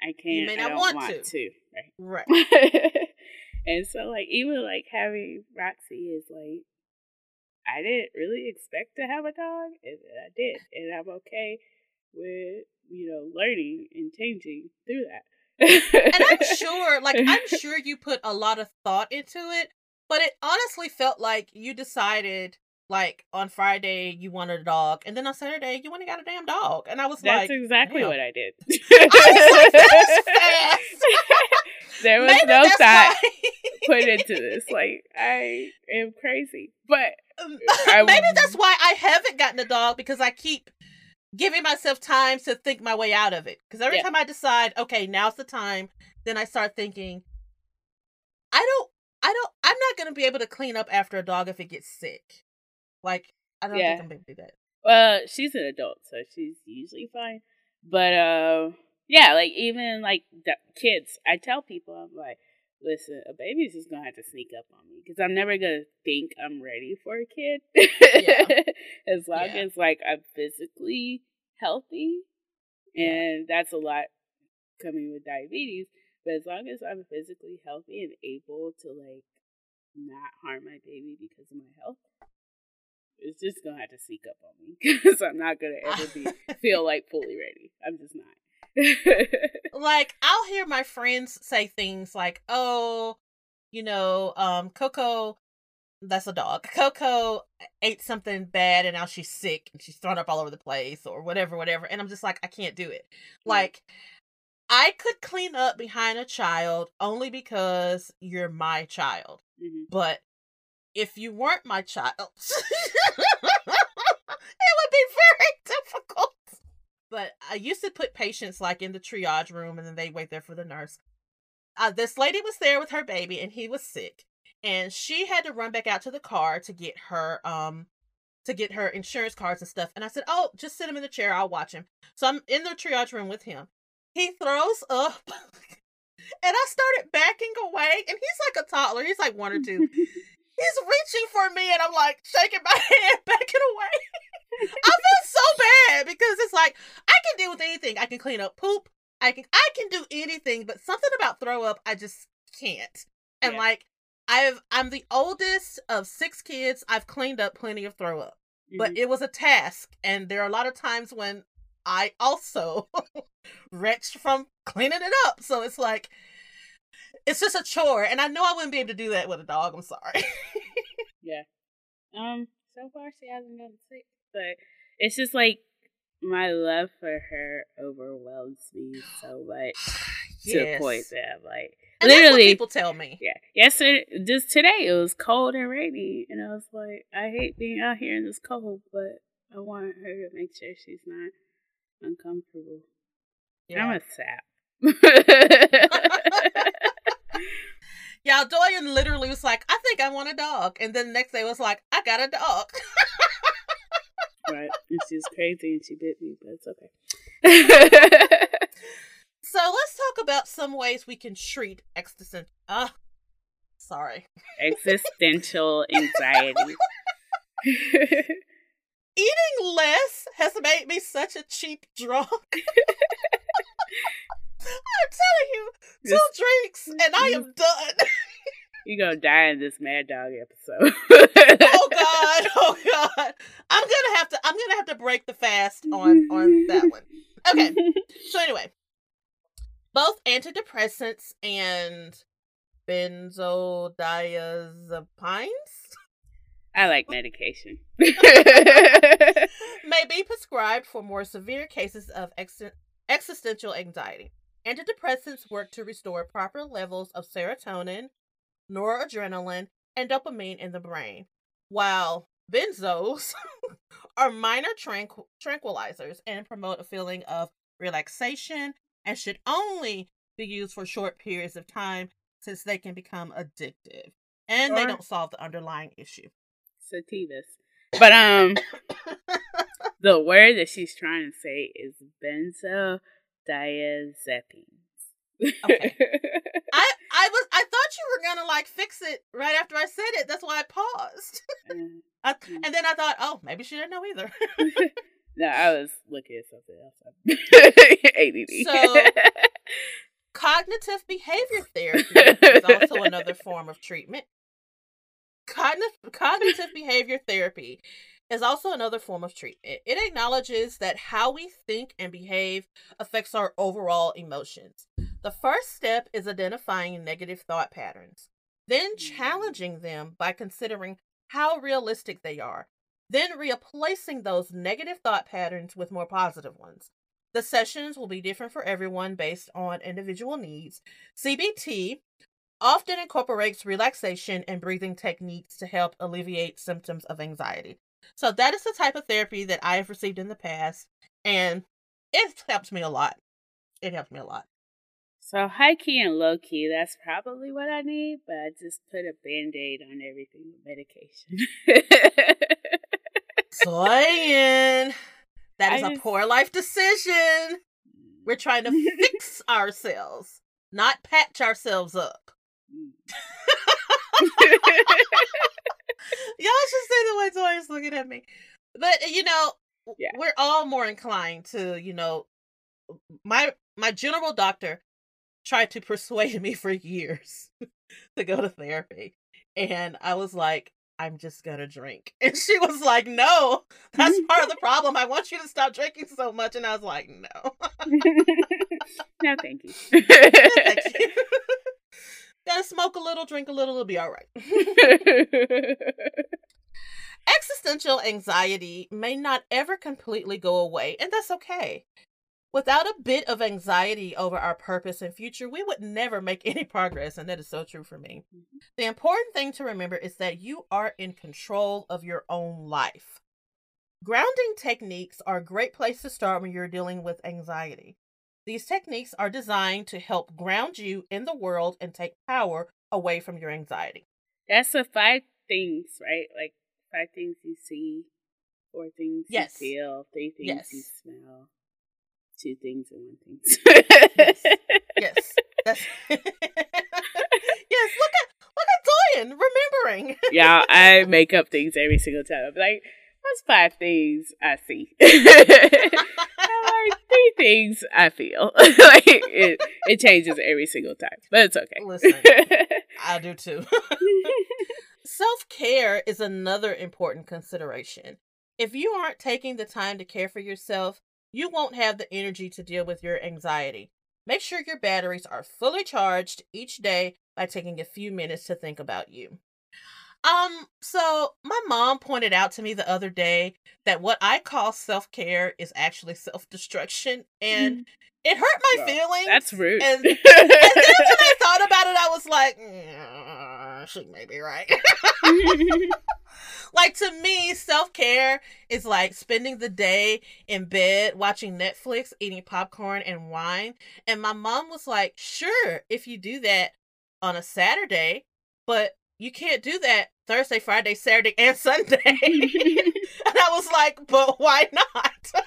I, can't. You may I not want want, to. to. Right. Right. *laughs* and so, like, even like having Roxy is like, I didn't really expect to have a dog, and I did, and I'm okay with you know learning and changing through that. and I'm sure, like, *laughs* I'm sure you put a lot of thought into it, but it honestly felt like you decided, like, on Friday you wanted a dog, and then on Saturday you went and got a damn dog, and I was That's like, "That's exactly damn. what I did. I like, was *laughs* there was maybe no thought *laughs* put into this. Like I am crazy, but *laughs* Um, I- maybe that's why I haven't gotten a dog because I keep giving myself time to think my way out of it. Because every Yeah. time I decide, okay, now's the time, then I start thinking, I don't, I don't, I'm not gonna be able to clean up after a dog if it gets sick. Like, I don't Yeah. think I'm gonna do that. Well, she's an adult, so she's usually fine. But uh, yeah, like even like the kids, I tell people I'm like, listen, a baby's just gonna have to sneak up on me because I'm never gonna think I'm ready for a kid. *laughs* as long Yeah. as like I'm physically healthy, and that's a lot coming with diabetes. But as long as I'm physically healthy and able to like not harm my baby because of my health, it's just gonna have to sneak up on me *laughs* because I'm not gonna ever be *laughs* feel like fully ready. I'm just not. *laughs* like I'll hear my friends say things like, "Oh, you know, um, Coco, that's a dog. Coco ate something bad and now she's sick and she's thrown up all over the place or whatever, whatever." And I'm just like, I can't do it. Like, I could clean up behind a child only because you're my child, Mhm. but if you weren't my child, *laughs* it would be very *laughs* difficult. But I used to put patients like in the triage room and then they wait there for the nurse. Uh, this lady was there with her baby and he was sick. and she had to run back out to the car to get her um to get her insurance cards and stuff. And I said, "Oh, just sit him in the chair. I'll watch him." So I'm in the triage room with him. He throws up, *laughs* and I started backing away. And he's like a toddler. He's like one or two. He's reaching for me, and I'm like shaking my *laughs* hand, backing away. *laughs* I feel so bad because it's like I can deal with anything. I can clean up poop. I can I can do anything, but something about throw up, I just can't. And Yeah. like I've I'm the oldest of six kids. I've cleaned up plenty of throw up, but Mhm. it was a task, and there are a lot of times when I also *laughs* wretched from cleaning it up. So it's like it's just a chore, and I know I wouldn't be able to do that with a dog. I'm sorry. *laughs* Yeah. Um, so far she hasn't gotten sick, but it's just like my love for her overwhelms me so much *sighs* to the point that I'm like And literally people tell me. yeah. Yesterday just today it was cold and rainy and I was like, I hate being out here in this cold, but I want her to make sure she's not uncomfortable. Yeah. I'm a sap. *laughs* Y'all, Doyen literally was like, I think I want a dog. And then the next day was like, I got a dog. *laughs* right. And she's crazy and she bit me, but it's okay. *laughs* so let's talk about some ways we can treat existential. Uh, sorry. Existential *laughs* anxiety. Eating less has made me such a cheap drunk. I'm telling you, two drinks and I am done. *laughs* You're gonna die in this Mad Dog episode. oh god, *laughs* oh god. I'm gonna have to I'm gonna have to break the fast on on that one. Okay. *laughs* So anyway, both antidepressants and benzodiazepines I like medication. may be prescribed for more severe cases of ex- existential anxiety. Antidepressants work to restore proper levels of serotonin, noradrenaline, and dopamine in the brain, while benzos *laughs* are minor tranqu- tranquilizers and promote a feeling of relaxation and should only be used for short periods of time since they can become addictive and they don't solve the underlying issue. Sativas. But um *coughs* the word that she's trying to say is benzodiazepines. Okay. *laughs* I I was I thought you were gonna like fix it right after I said it. That's why I paused. *laughs* I, Mm. and then I thought, oh, maybe she didn't know either. *laughs* no, I was looking at something else. ADD. So- Cognitive behavior therapy is also another form of treatment. Cognitive cognitive behavior therapy is also another form of treatment. It acknowledges that how we think and behave affects our overall emotions. The first step is identifying negative thought patterns, then mm-hmm. challenging them by considering how realistic they are, then replacing those negative thought patterns with more positive ones. The sessions will be different for everyone based on individual needs. CBT often incorporates relaxation and breathing techniques to help alleviate symptoms of anxiety. So that is the type of therapy that I have received in the past, and it helps me a lot. It helps me a lot. So high key and low key, that's probably what I need, but I just put a band aid on everything with medication. *laughs* Soyin, that is a poor life decision. We're trying to *laughs* fix ourselves, not patch ourselves up. Mm. *laughs* *laughs* Y'all should see the way Tori's looking at me. But eh, you know, Yeah. we're all more inclined to, you know, my my general doctor tried to persuade me for years *laughs* to go to therapy. And I was like, I'm just gonna drink. *laughs* And she was like, No, that's part of the problem. I want you to stop drinking so much. And I was like, No. no, thank you. Thank you. Gotta smoke a little, drink a little, it'll be all right. *laughs* Existential anxiety may not ever completely go away, and that's okay. Without a bit of anxiety over our purpose and future, we would never make any progress, and that is so true for me. Mm-hmm. The important thing to remember is that you are in control of your own life. Grounding techniques are a great place to start when you're dealing with anxiety. These techniques are designed to help ground you in the world and take power away from your anxiety. That's the five things, right? Like five things you see, four things Yes. you feel, three things you smell, two things and one thing. *laughs* Yes. That's *laughs* yes. Look at look at Doyen remembering. yeah, I *laughs* make up things every single time. I'm like, what's five things I see? *laughs* Like, three things I feel. *laughs* like it, it changes every single time, but it's okay. Listen, *laughs* I do too. Self care is another important consideration. If you aren't taking the time to care for yourself, you won't have the energy to deal with your anxiety. Make sure your batteries are fully charged each day by taking a few minutes to think about you. Um, so my mom pointed out to me the other day that what I call self care is actually self destruction, and it hurt my Well, feelings. That's rude. And, and then when I thought about it, I was like, "Mm, she may be right. *laughs* *laughs* like to me, self care is like spending the day in bed watching Netflix, eating popcorn and wine. And my mom was like, sure, if you do that on a Saturday, but you can't do that Thursday, Friday, Saturday, and Sunday. *laughs* *laughs* and I was like, but why not? *laughs* right,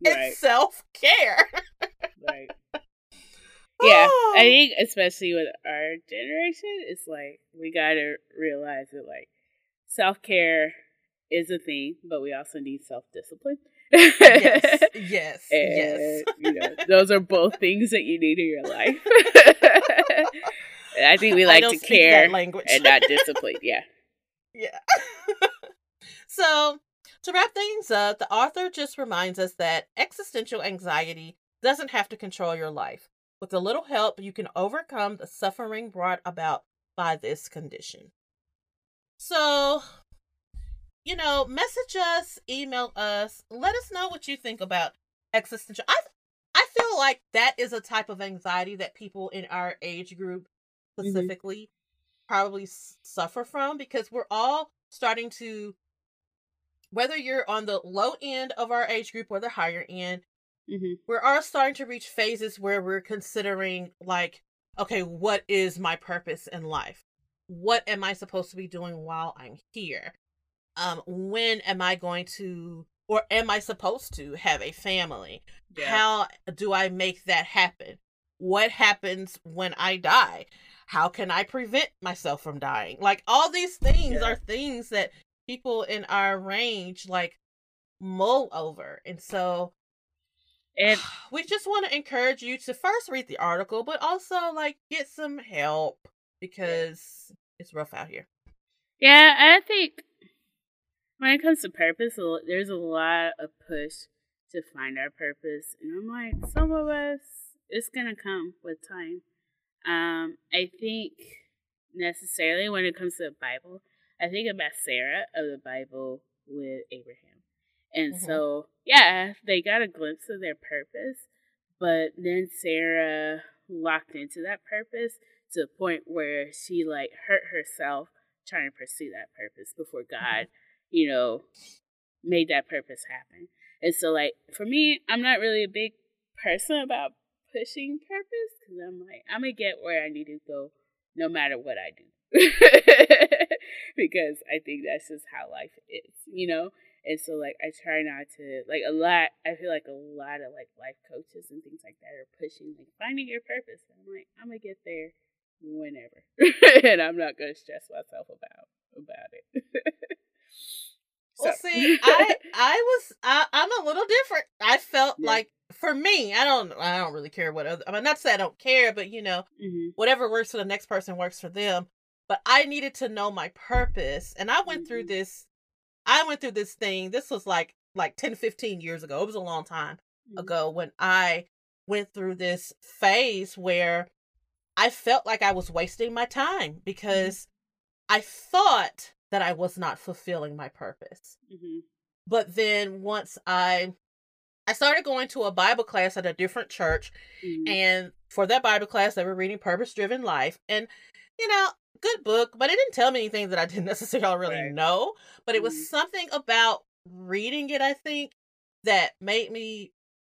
it's self care. right. Yeah, I oh. think especially with our generation, it's like we gotta realize that like self care is a thing, but we also need self discipline. yes, yes, and yes. you know, those are both things that you need in your life. I think we like to care language. and not discipline. Yeah. *laughs* yeah. *laughs* so, to wrap things up, the author just reminds us that existential anxiety doesn't have to control your life. With a little help, you can overcome the suffering brought about by this condition. So, you know, message us, email us, let us know what you think about existential. I I feel like that is a type of anxiety that people in our age group specifically probably s- suffer from because we're all starting to whether you're on the low end of our age group or the higher end hmm we're all starting to reach phases where we're considering like okay what is my purpose in life? What am i supposed to be doing while i'm here? Um when am i going to or am i supposed to have a family? Yeah. how do i make that happen? What happens when i die how can i prevent myself from dying like all these things Yeah. are things that people in our range like mull over and so And *sighs* we just want to encourage you to first read the article, but also like get some help because it's rough out here. yeah, I think when it comes to purpose, there's a lot of push to find our purpose, and I'm like, some of us, it's gonna come with time. Um, I think necessarily when it comes to the Bible, I think about Sarah of the Bible with Abraham, and Mhm. so yeah, they got a glimpse of their purpose, but then Sarah locked into that purpose to the point where she like hurt herself trying to pursue that purpose before God, you know, made that purpose happen. And so, like, for me, I'm not really a big person about pushing purpose because I'm like, I'm gonna get where I need to go no matter what I do. *laughs* because I think that's just how life is, you know? And so, like, I try not to, like, a lot, I feel like a lot of, like, life coaches and things like that are pushing, like, finding your purpose. And I'm like, I'm gonna get there whenever. *laughs* and I'm not gonna stress myself about about it. *laughs* Well, So- see, I I was I, I'm a little different. I felt Yeah. like for me, I don't I don't really care what other. I mean, not to say I don't care, but you know, Mhm. whatever works for the next person works for them. But I needed to know my purpose, and I went through Mhm. this. I went through this thing. This was like like 10, 15 years ago. It was a long time. Mhm. ago when I went through this phase where I felt like I was wasting my time because I thought that I was not fulfilling my purpose. Mhm. But then once I I started going to a Bible class at a different church Mhm. and for that Bible class they were reading Purpose Driven Life and you know, good book, but it didn't tell me anything that I *laughs* didn't necessarily really Right. know, but it was Mhm. something about reading it I think that made me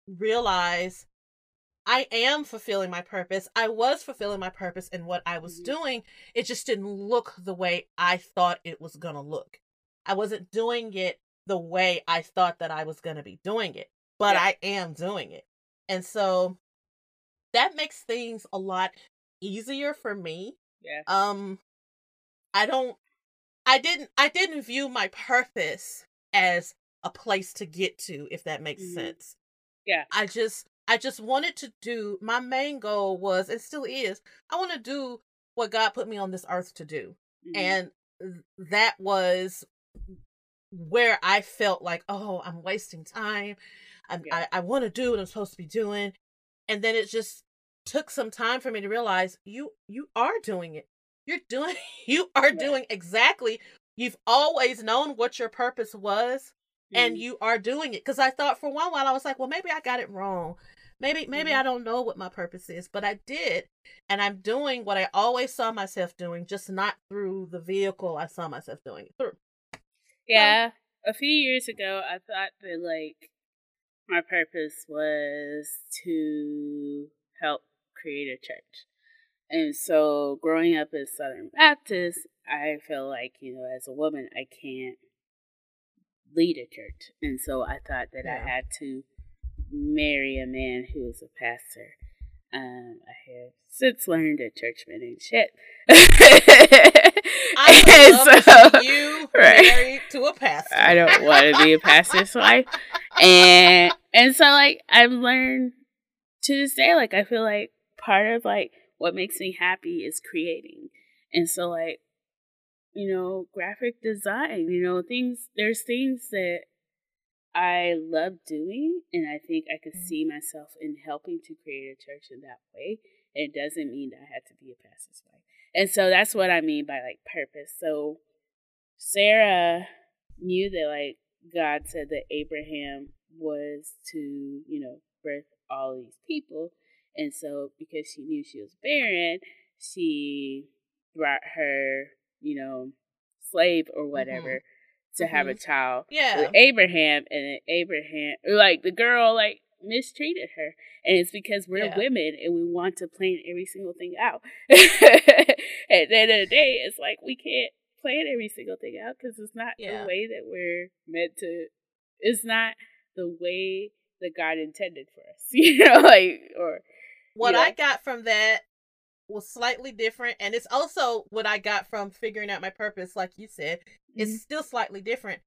realize I am fulfilling my purpose. I was fulfilling my purpose in what I was Mhm. doing. It just didn't look the way I thought it was going to look. I wasn't doing it the way I thought that I was going to be doing it, but Yeah. I am doing it. And so that makes things a lot easier for me. Yeah. Um I don't I didn't I didn't view my purpose as a place to get to if that makes Mhm. sense. Yeah. I just I just wanted to do my main goal was and still is I want to do what God put me on this earth to do. Mhm. And that was where I felt like, oh, I'm wasting time. I'm, Yeah. I, I want to do what I'm supposed to be doing. And then it just took some time for me to realize you you are doing it. You're doing *laughs* you are Right. doing exactly you've always known what your purpose was and Mhm. you are doing it because i thought for one while i was like well maybe i got it wrong maybe maybe Mhm. i don't know what my purpose is but i did and i'm doing what i always saw myself doing just not through the vehicle i saw myself doing it through Yeah. A few years ago, I thought that like my purpose was to help create a church. And so growing up as Southern Baptist, I feel like, you know, as a woman, I can't lead a church. And so I thought that Yeah. I had to marry a man who was a pastor. Um, I have since learned that churchmen ain't shit. i *laughs* love see you *laughs* right. married to a pastor I don't want to be a pastor's wife. And and so like I've learned to this day, like I feel like part of like what makes me happy is creating. And so like, you know, graphic design, you know, things there's things that I love doing and I think I could Mhm. see myself in helping to create a church in that way. It doesn't mean that I had to be a pastor's wife. And so that's what I mean by like purpose. So Sarah knew that like God said that Abraham was to, you know, birth all these people. And so because she knew she was barren, she brought her, you know, slave or mm-hmm. whatever to have mm-hmm. a child yeah with Abraham and then Abraham like the girl like mistreated her. And it's because we're Yeah. women and we want to plan every single thing out. *laughs* At the end of the day, it's like we can't plan every single thing out because it's not Yeah. the way that we're meant to. It's not the way that God intended for us, *laughs* you know, like or what Yeah. I got from that was slightly different, and it's also what I got from figuring out my purpose, like you said. It's Mm-hmm. still slightly different.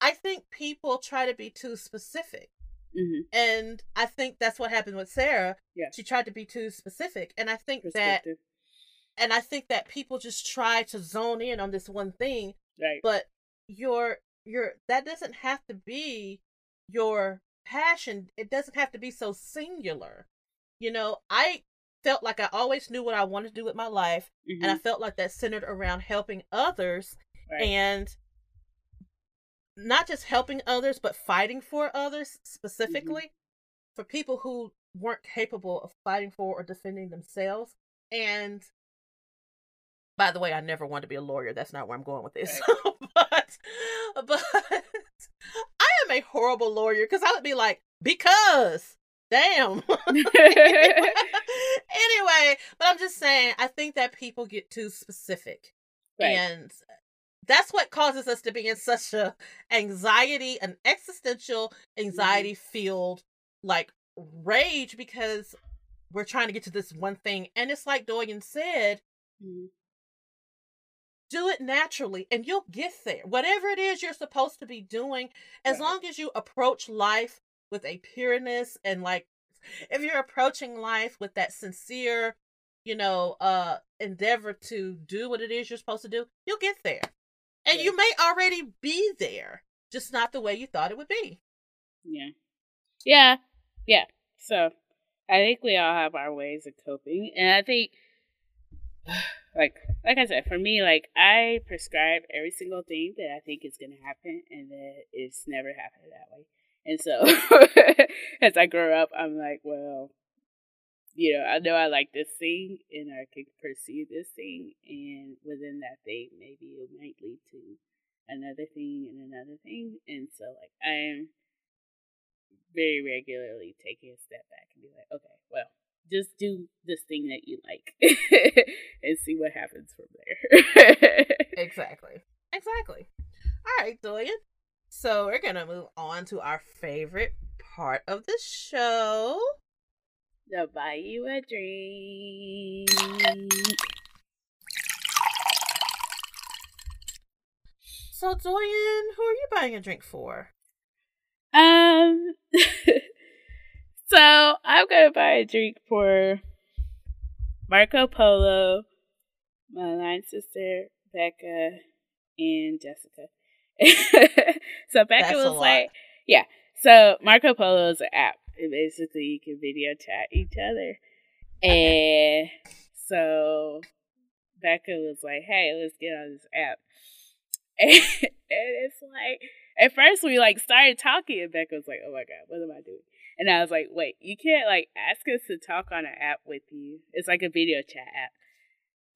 I think people try to be too specific, Mhm. and I think that's what happened with Sarah. Yeah. She tried to be too specific, and I think that, and I think that people just try to zone in on this one thing, right? but your your that doesn't have to be your passion it doesn't have to be so singular you know i felt like i always knew what i wanted to do with my life and i Mhm. felt like that centered around helping others Right. and not just helping others but fighting for others specifically for people who weren't capable of fighting for or defending themselves and by the way i never wanted to be a lawyer. That's not where i'm going with this. *laughs* But but i am a horrible lawyer because i would be like because damn. *laughs* Anyway but i'm just saying i think that people get too specific. Right. and that's what causes us to be in such a anxiety an existential anxiety filled like rage because we're trying to get to this one thing. And it's like Doyen said Mhm. Do it naturally and you'll get there whatever it is you're supposed to be doing as Right. long as you approach life with a pureness and like if you're approaching life with that sincere you know uh endeavor to do what it is you're supposed to do you'll get there and Yeah. you may already be there just not the way you thought it would be Yeah. Yeah. Yeah. So I think we all have our ways of coping. And I think *sighs* like like I said, for me, like I prescribe every single thing that I think is gonna happen and that it's never happened that way. And so *laughs* as I grow up I'm like, well, you know, I know I like this thing and I can pursue this thing and within that thing maybe it might lead to another thing and another thing. And so like I'm very regularly taking a step back and be like, okay, well, just do this thing that you like *laughs* and see what happens from there. *laughs* exactly. Exactly. All right, Dorian. So we're gonna move on to our favorite part of the show. They'll buy you a drink. So Dorian, who are you buying a drink for? Um *laughs* So I'm gonna buy a drink for Marco Polo, my line sister, Becca, and Jessica. *laughs* so Becca That's was like, yeah. So Marco Polo is an app. And basically you can video chat each other. And so Becca was like, hey, let's get on this app. And, *laughs* and it's like, at first we like started talking and Becca was like, oh my God, what am I doing? And I was like, wait, you can't like ask us to talk on an app with you. It's like a video chat app.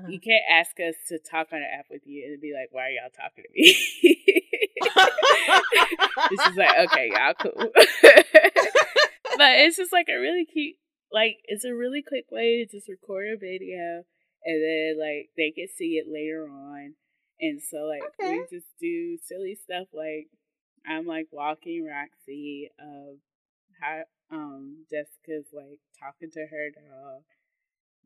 Uh-huh. You can't ask us to talk on an app with you and be like, why are y'all talking to me? *laughs* it's just like, okay, y'all cool. *laughs* but it's just like a really cute, like, it's a really quick way to just record a video and then, like, they can see it later on. And so, like, Okay. we just do silly stuff like I'm like walking Roxy, um, how, um, Jessica's like talking to her dog.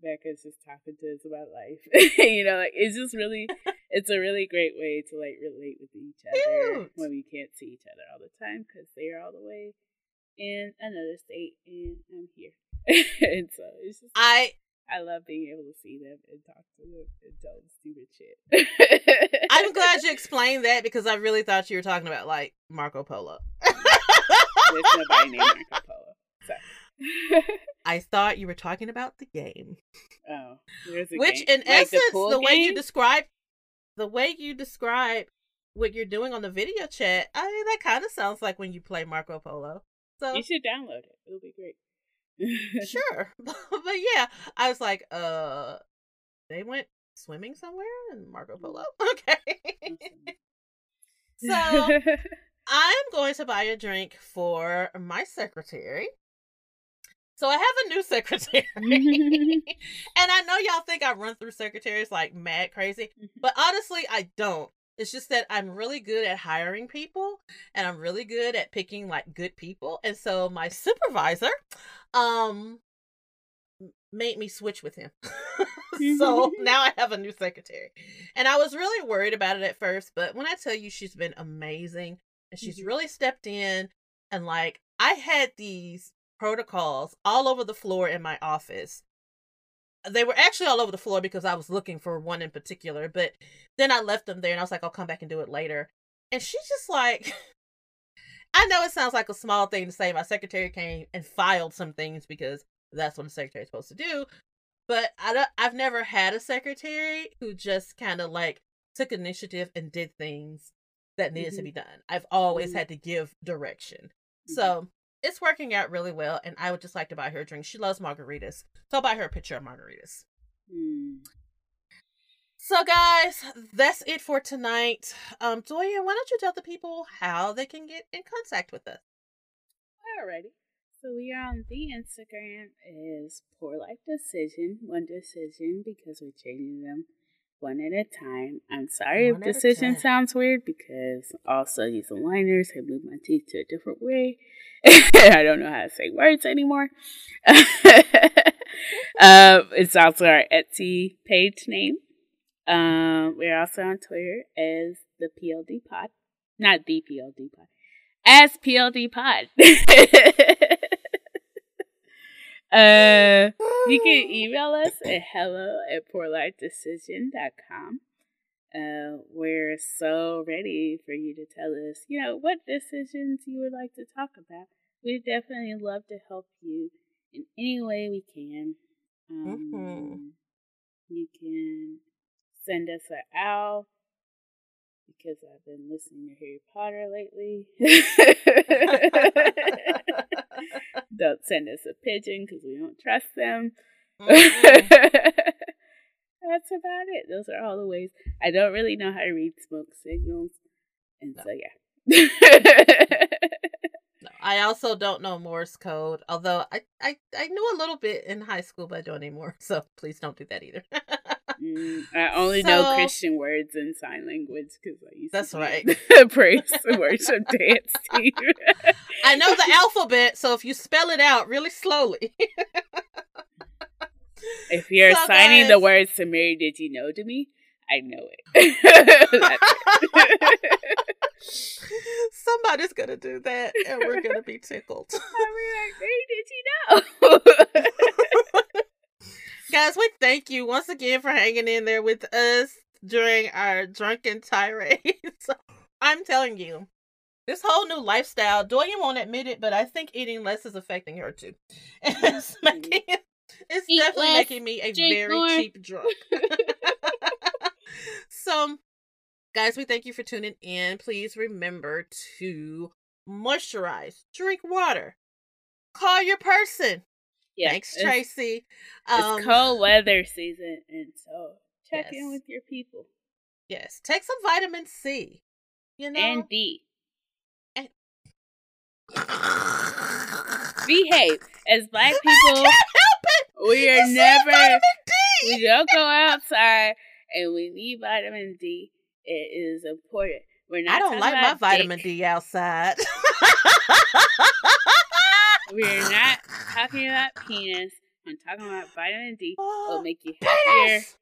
Becca's just talking to us about life. *laughs* you know, like it's just really, *laughs* it's a really great way to like relate with each other Cute. when we can't see each other all the time because they are all the way in another state and I'm here. *laughs* and so it's just, I I love being able to see them and talk to them and tell them stupid shit. I'm glad you explained that because I really thought you were talking about like Marco Polo. Named Marco Polo. So. *laughs* I thought you were talking about the game. oh, there's a Which game. in Like essence pool the, way you describe the way you describe what you're doing on the video chat, I mean that kind of sounds like when you play Marco Polo. So You should download it. It'll be great. sure. *laughs* *laughs* but yeah, I was like, uh they went swimming somewhere in Marco Polo. Okay. so I'm going to buy a drink for my secretary. So I have a new *laughs* secretary. *laughs* and I know y'all think I run through secretaries like mad crazy, but honestly, I don't. It's just that I'm really good at hiring people and I'm really good at picking like good people. And so my *laughs* supervisor um made me switch with him. so now I have a new secretary. And I was really worried about it at first, but when I tell you she's been amazing and she's Mhm. really stepped in and like I had these protocols all over the floor in my office. They were actually all over the floor because I was looking for one in particular, but then I left them there and I was like, I'll come back and do it later. And she's just like, *laughs* I know it sounds like a small thing to say. My secretary came and filed some things because that's what a secretary is supposed to do. But I don't, I've never had a secretary who just kind of like took initiative and did things that needed to Mhm. be done. I've always Mhm. had to give direction. Mhm. So it's working out really well. And I would just like to buy her a drink. She loves margaritas. So I'll buy her a picture of margaritas. Hmm. So guys, that's it for tonight. Um, Doya, why don't you tell the people how they can get in contact with us? Alrighty. So we are on the Instagram is Poor Life Decision, one decision because we're changing them one at a time. I'm sorry One if decision sounds weird because also using liners have moved my teeth to a different way. *laughs* I don't know how to say words anymore. *laughs* um, it's also our Etsy page name. Um, we're also on Twitter as the PLD Pod, not the PLD Pod, as PLD Pod. *laughs* uh, you can *gasps* email us at hello at poorlifedecision.com. Uh, we're so ready for you to tell us, you know, what decisions you would like to talk about. We'd definitely love to help you in any way we can. Um, You can send us an owl because I've been listening to Harry Potter lately. *laughs* don't send us a pigeon because we don't trust them. *laughs* That's about it. Those are all the ways. I don't really know how to read smoke signals. And No. so, yeah. *laughs* No, I I also don't know Morse code, although I, I, I knew a little bit in high school, but I don't anymore. So please don't do that either. Mm, I only know Christian words in sign language because I used That's to right. *laughs* praise and worship *laughs* dance team. I know the alphabet, so if you spell it out really slowly. *laughs* if you're So, assigning the words to Mary, did you know to me? I know it. Somebody's gonna do that, and we're gonna be tickled. Be like, Mary, did you know? Guys, we thank you once again for hanging in there with us during our drunken tirades. *laughs* I'm telling you, this whole new lifestyle, Doyen won't admit it, but I think eating less is affecting her too. *laughs* And it's making it's Eat definitely less, making me a very more. cheap drunk. *laughs* so guys, we thank you for tuning in. Please remember to moisturize, drink water, call your person. Yeah, Thanks, it's- Tracy. It's Um, cold weather season, and so check Yes. in with your people Yes, take some vitamin C. You know, and D. And- Behave as *laughs* black people. can't help it. We are said never. We don't go outside, and we need vitamin D. It is important. We're not. I don't like my vitamin dick. D outside. *laughs* We're not talking about penis. I'm talking about vitamin D. It'll *gasps* make you happier, penis.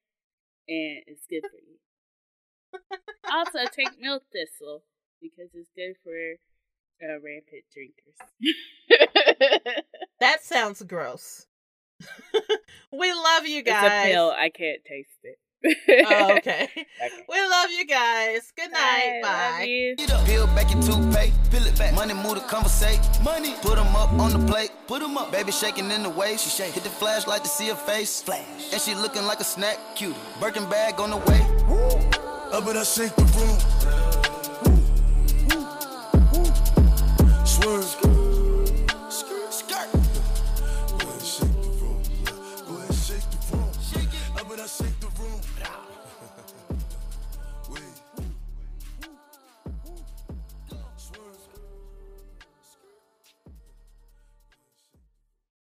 and it's good for you. *laughs* also, take milk thistle because it's good for uh, rampant drinkers. That sounds gross. *laughs* we love you guys. It's a pill. I can't taste it oh, *laughs* okay. we love you guys. Good night. Bye. Bye. You. Peel back your toothpaste. Peel it back. Money move to conversate. Money. Put them up on the plate. Put them up. Baby shaking in the way. She shake. Hit the flashlight to see her face. Flash. And she looking like a snack. Birkin bag on the way. Woo. Up and I shake the room. Swerve.